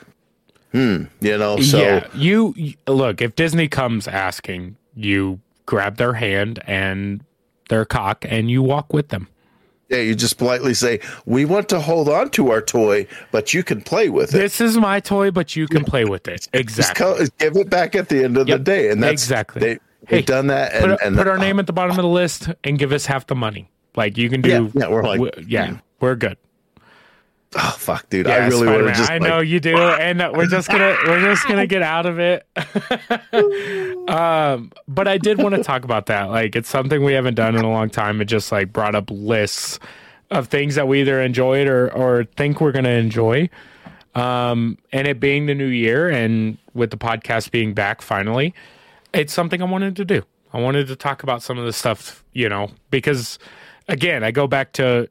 Hmm. You know, so yeah, you look. If Disney comes asking, you grab their hand and their cock, and you walk with them. yeah, you just politely say, we want to hold on to our toy, but you can play with it. This is my toy, but you can play with it. Exactly. give it back at the end of Yep, the day. And that's exactly. They, Hey, they've done that. And, Put, and put our name at the bottom of the list and give us half the money. Like you can do. Yeah, yeah, we're like- w- yeah, we're good. Oh, fuck, dude. Yeah, I really want to just. I like, know you do, and we're just gonna we're just gonna get out of it. um, but I did want to talk about that. Like, it's something we haven't done in a long time. It just like brought up lists of things that we either enjoyed or or think we're gonna enjoy. Um, and it being the new year, and with the podcast being back finally, it's something I wanted to do. I wanted to talk about some of the stuff, you know, because again, I go back to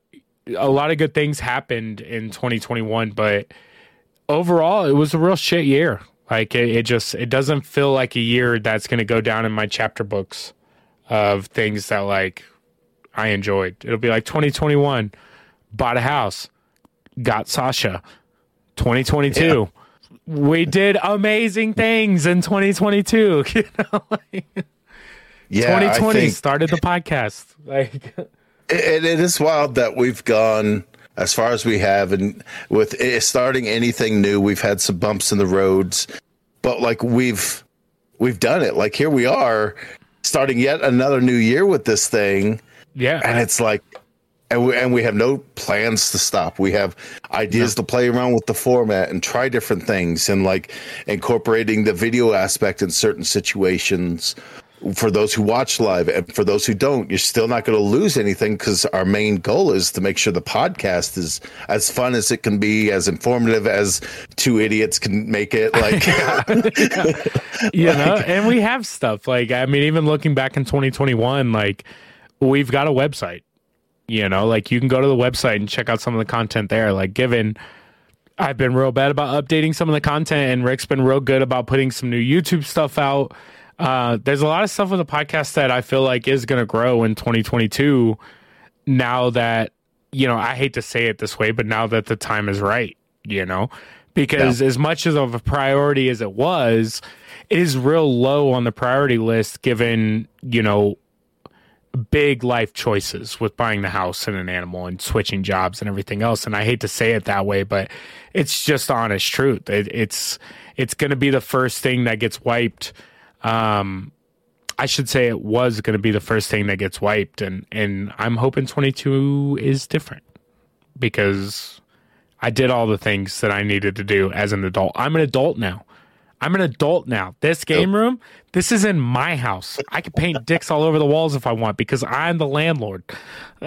a lot of good things happened in 2021, but overall, it was a real shit year. Like it, it just it doesn't feel like a year that's going to go down in my chapter books of things that like I enjoyed. It'll be like 2021, bought a house, got Sasha. 2022, we did amazing things in 2022. You know, like, yeah, 2020 think- started the podcast. Like, It, it is wild that we've gone as far as we have, and with it starting anything new, we've had some bumps in the roads, but like we've we've done it. Like here we are, starting yet another new year with this thing, yeah, and it's like. And we, and we have no plans to stop. We have ideas to play around with the format and try different things and like incorporating the video aspect in certain situations for those who watch live. And for those who don't you're still not going to lose anything because our main goal is to make sure the podcast is as fun as it can be as informative as two idiots can make it like. You know and we have stuff like i mean even looking back in 2021 like we've got a website you know like you can go to the website and check out some of the content there. Like given i've been real bad about updating some of the content and rick's been real good about putting some new youtube stuff out uh, there's a lot of stuff with the podcast that i feel like is going to grow in 2022 now that you know i hate to say it this way but now that the time is right you know? Because as much as of a priority as it was, it is real low on the priority list given, you know, big life choices with buying the house and an animal and switching jobs and everything else. And I hate to say it that way, but it's just honest truth. It, it's it's going to be the first thing that gets wiped. Um, I should say it was going to be the first thing that gets wiped, and and I'm hoping 22 is different because I did all the things that I needed to do as an adult. I'm an adult now. I'm an adult now. This game room, this is in my house. I can paint dicks all over the walls if I want because I'm the landlord.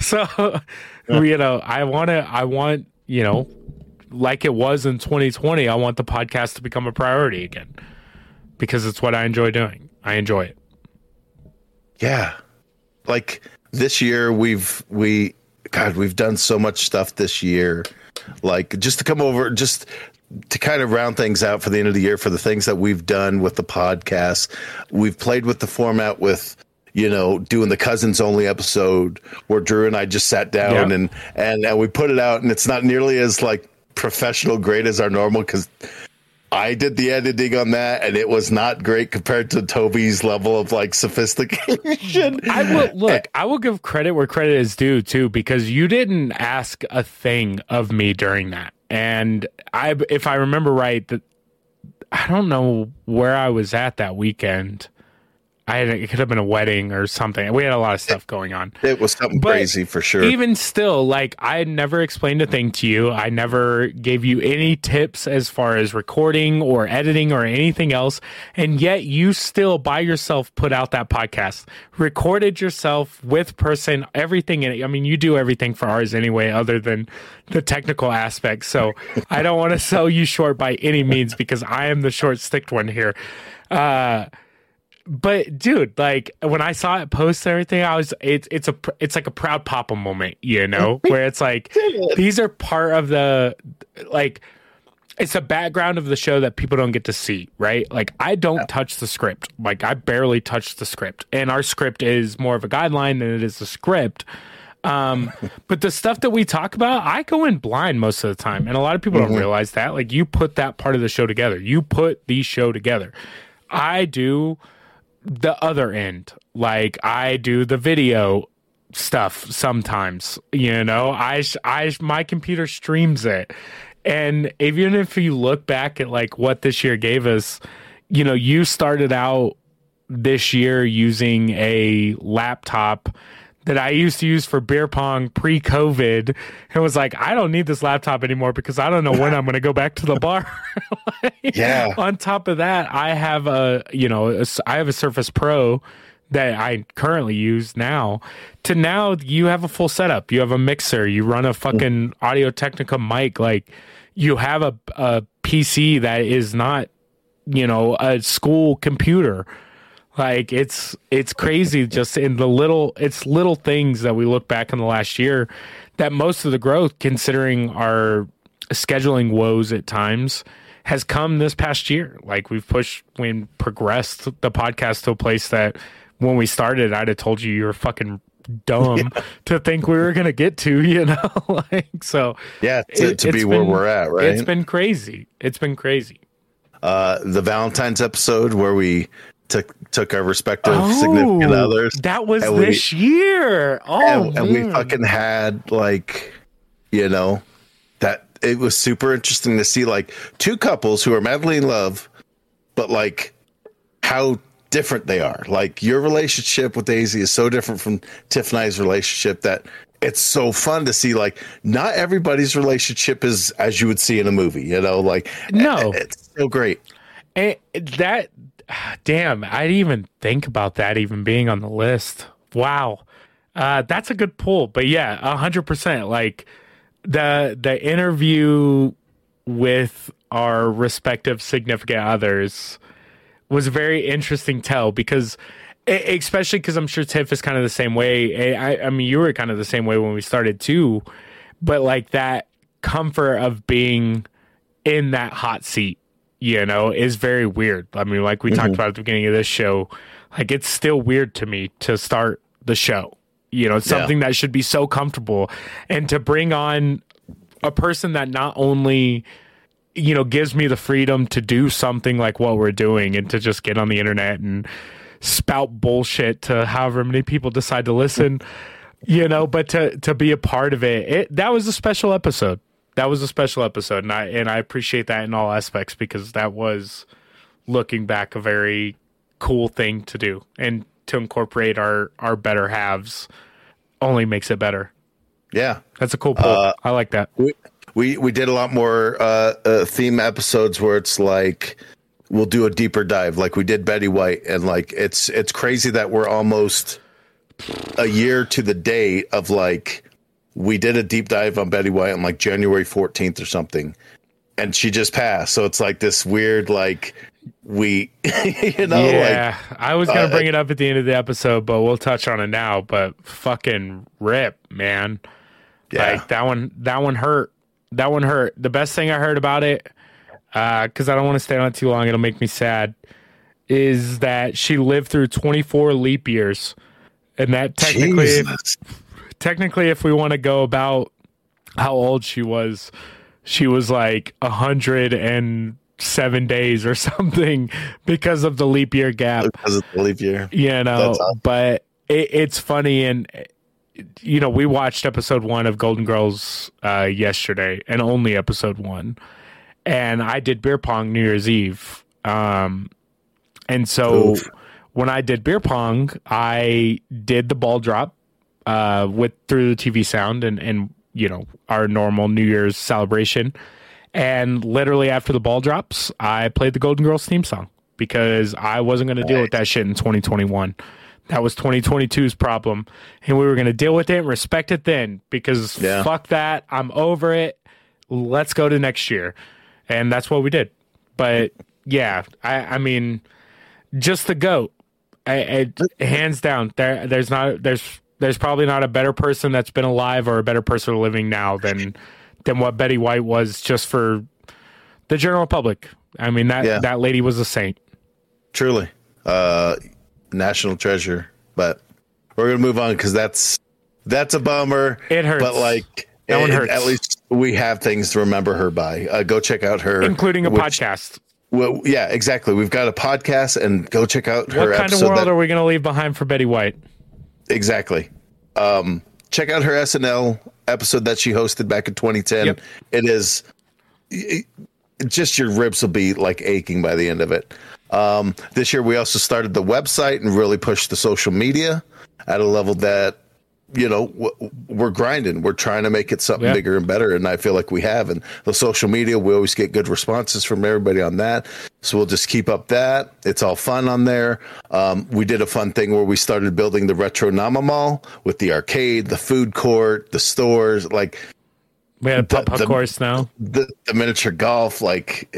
so, you know, I want to, I want, you know, like it was in 2020, I want the podcast to become a priority again because it's what I enjoy doing. I enjoy it. Yeah. Like this year we've we god, we've done so much stuff this year. Like just to come over just to kind of round things out for the end of the year for the things that we've done with the podcast. We've played with the format with you know, doing the cousins only episode where Drew and I just sat down yeah. and, and and we put it out and it's not nearly as like professional great as our normal because I did the editing on that, and it was not great compared to Toby's level of like sophistication. I will look. I will give credit where credit is due too, because you didn't ask a thing of me during that, and I, if I remember right, that I don't know where I was at that weekend. I had it could have been a wedding or something. We had a lot of stuff going on. It was something but crazy for sure. Even still, like I never explained a thing to you. I never gave you any tips as far as recording or editing or anything else. And yet you still by yourself put out that podcast, recorded yourself with person, everything in it. I mean, you do everything for ours anyway, other than the technical aspects. So I don't want to sell you short by any means because I am the short sticked one here. Uh but dude, like when I saw it post and everything, I was it's it's a it's like a proud papa moment, you know, where it's like these are part of the like it's a background of the show that people don't get to see, right? Like I don't yeah. touch the script. Like I barely touch the script. And our script is more of a guideline than it is a script. Um, but the stuff that we talk about, I go in blind most of the time. And a lot of people mm-hmm. don't realize that. Like you put that part of the show together. You put the show together. I do the other end. Like I do the video stuff sometimes, you know. I I my computer streams it. And even if you look back at like what this year gave us, you know, you started out this year using a laptop that I used to use for beer pong pre COVID and was like, I don't need this laptop anymore because I don't know when I'm going to go back to the bar. like, yeah. On top of that, I have a, you know, a, I have a Surface Pro that I currently use now to now you have a full setup. You have a mixer, you run a fucking Audio Technica mic. Like you have a, a PC that is not, you know, a school computer like it's it's crazy just in the little it's little things that we look back in the last year that most of the growth considering our scheduling woes at times has come this past year. Like we've pushed we progressed the podcast to a place that when we started I'd have told you you were fucking dumb yeah. to think we were going to get to, you know? like so Yeah, to, it, to be been, where we're at, right? It's been crazy. It's been crazy. Uh the Valentine's episode where we took took our respective oh, significant others. That was this we, year. Oh, and, and, we fucking had like, you know, that it was super interesting to see like two couples who are madly in love, but like how different they are. Like your relationship with Daisy is so different from Tiff and I's relationship that it's so fun to see like not everybody's relationship is as you would see in a movie, you know, like no, it's so great. And that damn, I didn't even think about that even being on the list. Wow. Uh, that's a good pull. But yeah, hundred percent. Like the the interview with our respective significant others was a very interesting tell because especially because I'm sure Tiff is kind of the same way. I, I mean, you were kind of the same way when we started too, but like that comfort of being in that hot seat you know, is very weird. I mean, like we mm-hmm. talked about at the beginning of this show, like it's still weird to me to start the show. You know, it's something yeah. that should be so comfortable and to bring on a person that not only you know gives me the freedom to do something like what we're doing and to just get on the internet and spout bullshit to however many people decide to listen you know but to to be a part of it, it that was a special episode that was a special episode and i and i appreciate that in all aspects because that was looking back a very cool thing to do. And to incorporate our our better halves only makes it better. Yeah. that's a cool pull i like that. We we, we did a lot more uh, uh, theme episodes where it's like we'll do a deeper dive, like we did Betty White, and like it's it's crazy that we're almost a year to the date of like we did a deep dive on Betty White on like January fourteenth or something, and she just passed. So it's like this weird like we you know like yeah, I was gonna uh, bring it up at the end of the episode, but we'll touch on it now. But fucking rip, man! yeah Like that one, that one hurt. That one hurt. The best thing I heard about it, because I don't want to stay on it too long, it'll make me sad, is that she lived through 24 leap years, and that technically, Jesus. Technically, if we want to go about how old she was, she was like a hundred and seven days or something because of the leap year gap. because of the leap year. You know, but it, it's funny and you know we watched episode one of Golden Girls uh, yesterday and only episode one, and I did beer pong New Year's Eve, um, and so Oof. when I did beer pong, I did the ball drop uh, with through the TV sound and and you know our normal New Year's celebration. And literally after the ball drops, I played the Golden Girls theme song because I wasn't going to deal with that shit in 2021. That was 2022's problem. And we were going to deal with it and respect it then because Yeah. fuck that. I'm over it. Let's go to next year. And that's what we did. But yeah, I, I mean, just the goat. I, I, hands down, there, there's not, there's, there's probably not a better person that's been alive or a better person living now than, than what Betty White was just for the general public. I mean that Yeah. that lady was a saint. Truly, uh, national treasure. But we're gonna move on because that's that's a bummer. It hurts. But like, That one it- hurts. At least we have things to remember her by. Uh, go check out her, including a which- podcast. Well, yeah, exactly. We've got a podcast, and go check out her What kind of world that- are we going to leave behind for Betty White? Exactly. Um, check out her SNL episode that she hosted back in 2010. Yep. It is it- just your ribs will be like aching by the end of it. Um, this year, we also started the website and really pushed the social media at a level that you know we're grinding. We're trying to make it something Yeah. bigger and better, and I feel like we have. And the social media, we always get good responses from everybody on that. So we'll just keep up that. It's all fun on there. Um, we did a fun thing where we started building the Retronoma Mall with the arcade, the food court, the stores, like We had a putt the- course now. the, the miniature golf. Like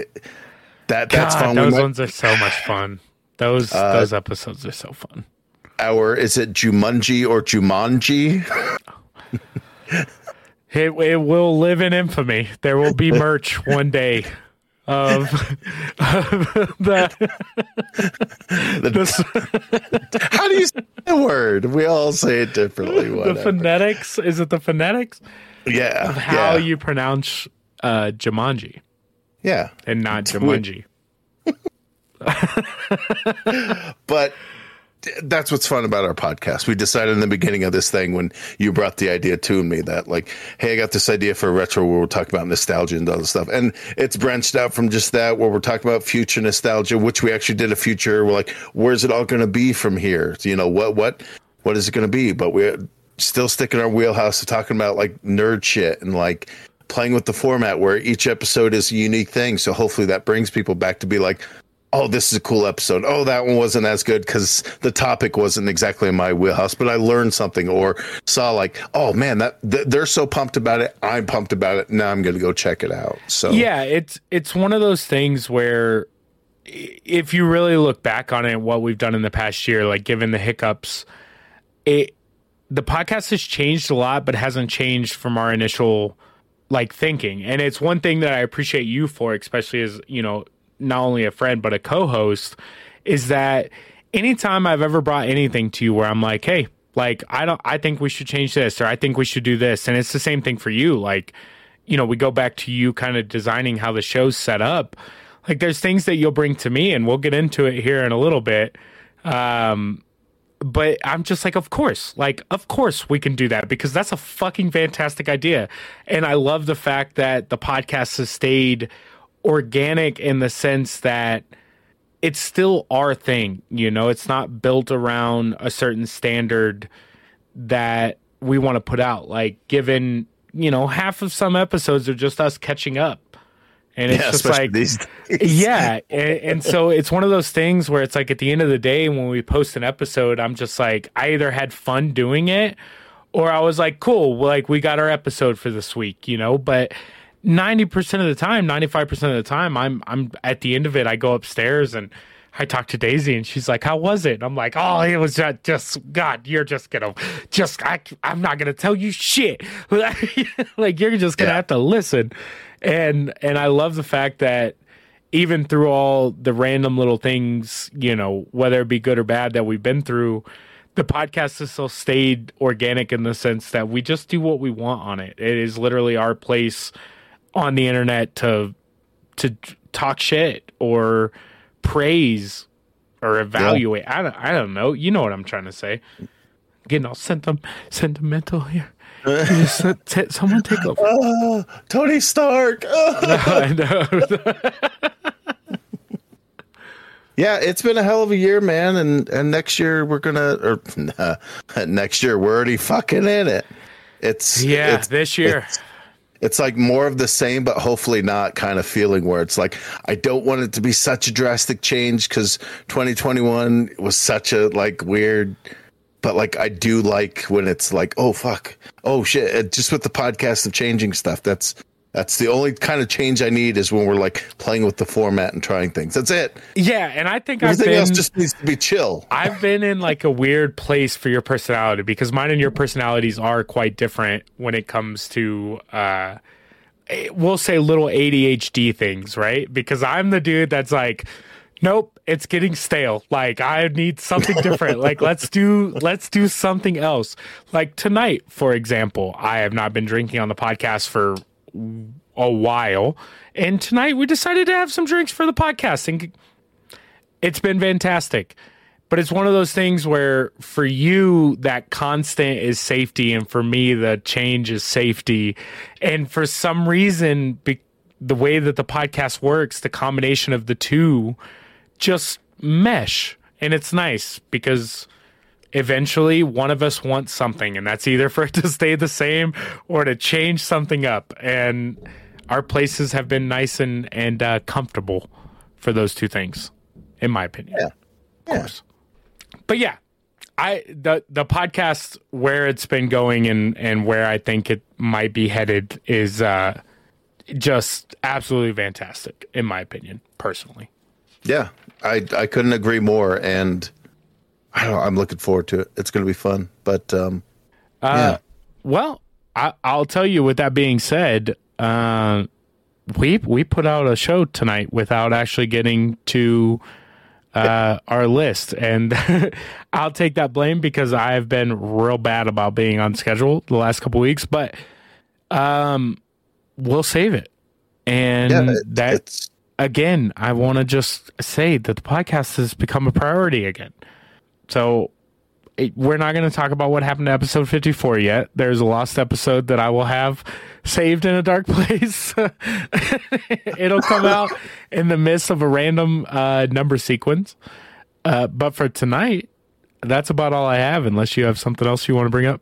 that. That's God, fun. We those might- ones are so much fun. Those Uh, those episodes are so fun. Our is it Jumanji or Jumanji? It it will live in infamy. There will be merch one day of, of the, the How do you say the word? We all say it differently. the phonetics. Is it the phonetics? yeah, How yeah, you pronounce uh, Jumanji yeah. and not Jumanji? But that's what's fun about our podcast. We decided in the beginning of this thing when you brought the idea to me that like, hey, I got this idea for a retro where we're talking about nostalgia and other stuff, and it's branched out from just that where we're talking about future nostalgia, which we actually did a future. We're like, where's it all going to be from here? You know what what what is it going to be? But we're still sticking our wheelhouse to talking about like nerd shit and like playing with the format where each episode is a unique thing. So hopefully that brings people back to be like, oh, this is a cool episode. Oh, that one wasn't as good because the topic wasn't exactly in my wheelhouse, but I learned something or saw like, oh man, that th- they're so pumped about it. I'm pumped about it. Now I'm going to go check it out. So Yeah, it's it's one of those things where if you really look back on it, what we've done in the past year, like given the hiccups, it the podcast has changed a lot, but hasn't changed from our initial like thinking. And it's one thing that I appreciate you for, especially as you know, not only a friend but a co-host, is that anytime I've ever brought anything to you where I'm like, hey, like I don't, I think we should change this, or I think we should do this, and it's the same thing for you, like you know, we go back to you kind of designing how the show's set up. Like there's things that you'll bring to me and we'll get into it here in a little bit. Um, but I'm just like, of course, like, of course we can do that because that's a fucking fantastic idea. And I love the fact that the podcast has stayed organic in the sense that it's still our thing, you know, it's not built around a certain standard that we want to put out. Like, given, you know, half of some episodes are just us catching up. And it's Yeah, just like these yeah and, and so it's one of those things where it's like at the end of the day when we post an episode i'm just like i either had fun doing it or i was like cool like we got our episode for this week you know? But 90% of the time 95% of the time i'm i'm at the end of it i go upstairs and I talk to Daisy and she's like, "How was it?" And I'm like, "Oh, it was just, just God. You're just gonna, just I, I'm not gonna tell you shit. like you're just gonna Yeah. have to listen." And and I love the fact that even through all the random little things, you know, whether it be good or bad that we've been through, the podcast has still stayed organic in the sense that we just do what we want on it. It is literally our place on the internet to to talk shit or praise or evaluate. I don't I don't know. You know what I'm trying to say. Getting all sentim- sentimental here. Just t- someone take a Oh, Tony Stark. Oh. I know. Yeah, it's been a hell of a year, man, and and next year we're gonna or uh, next year we're already fucking in it. It's yeah, it's, this year. it's, it's like more of the same, but hopefully not kind of feeling where it's like I don't want it to be such a drastic change because 2021 was such a like weird. But like I do like when it's like oh fuck oh shit just with the podcast of changing stuff that's that's the only kind of change I need is when we're like playing with the format and trying things. That's it. Yeah, and I think I've Everything been else just needs to be chill. I've been in like a weird place for your personality because mine and your personalities are quite different when it comes to uh eh, we'll say little ADHD things, right? Because I'm the dude that's like nope, it's getting stale. Like I need something different. like let's do let's do something else. Like tonight, for example, I have not been drinking on the podcast for a while, and tonight we decided to have some drinks for the podcast and it's been fantastic. But it's one of those things where for you, that constant is safety, and for me, the change is safety. And for some reason, be- the way that the podcast works, the combination of the two just mesh. And it's nice because eventually one of us wants something, and that's either for it to stay the same or to change something up. And our places have been nice and, and uh, comfortable for those two things, in my opinion. Yeah. Of course. But yeah, I the the podcast where it's been going and and where I think it might be headed is uh just absolutely fantastic in my opinion, personally. Yeah, I I couldn't agree more, and I don't know, I'm looking forward to it. It's going to be fun. But um, Uh, Well, I, I'll tell you. With that being said, uh, we we put out a show tonight without actually getting to uh, our list, and I'll take that blame because I've been real bad about being on schedule the last couple weeks. But um, we'll save it, and yeah, it- that again, I want to just say that the podcast has become a priority again. So it, we're not going to talk about what happened to episode 54 yet. There's a lost episode that I will have saved in a dark place. It'll come out in the midst of a random uh, number sequence. Uh, but for tonight, that's about all I have, unless you have something else you want to bring up.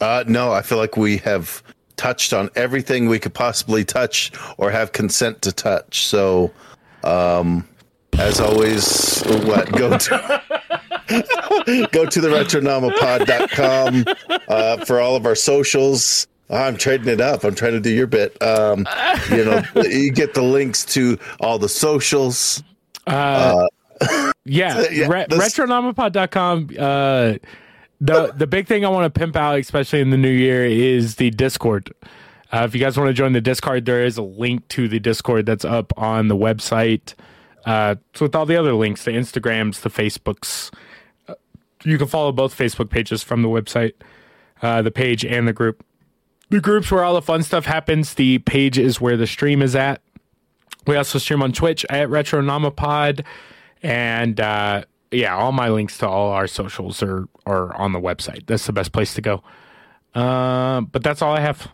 uh, no. I feel like we have touched on everything we could possibly touch or have consent to touch. So, um, as always, what go to. Go to the retronomapod.com uh, for all of our socials. I'm trading it up. I'm trying to do your bit. Um, you know, you get the links to all the socials. Yeah, Yeah, re- this- retronomapod.com. Uh, the the big thing I want to pimp out, especially in the new year, is the Discord. Uh, if you guys want to join the Discord, there is a link to the Discord that's up on the website. Uh, with all the other links, the Instagrams, the Facebooks, uh, you can follow both Facebook pages from the website, uh, the page and the group. the groups where all the fun stuff happens. The page is where the stream is at. We also stream on Twitch at Retronomapod, and uh, yeah, all my links to all our socials are are on the website. That's the best place to go. Uh, but that's all I have.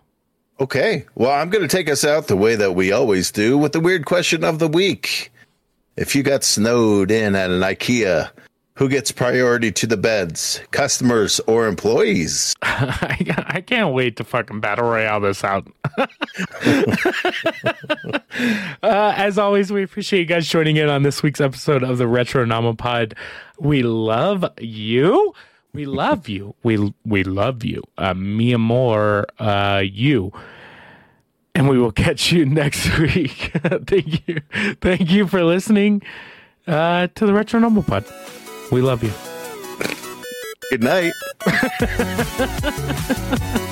Okay. Well, I'm going to take us out the way that we always do with the weird question of the week. If you got snowed in at an IKEA, who gets priority to the beds, customers or employees? I, I can't wait to fucking battle royale this out. uh, as always, we appreciate you guys joining in on this week's episode of the Retronomapod. We love you. We love you. We we love you. Uh, me more uh, you. And we will catch you next week. Thank you. Thank you for listening uh, to the Retronomapod. We love you. Good night.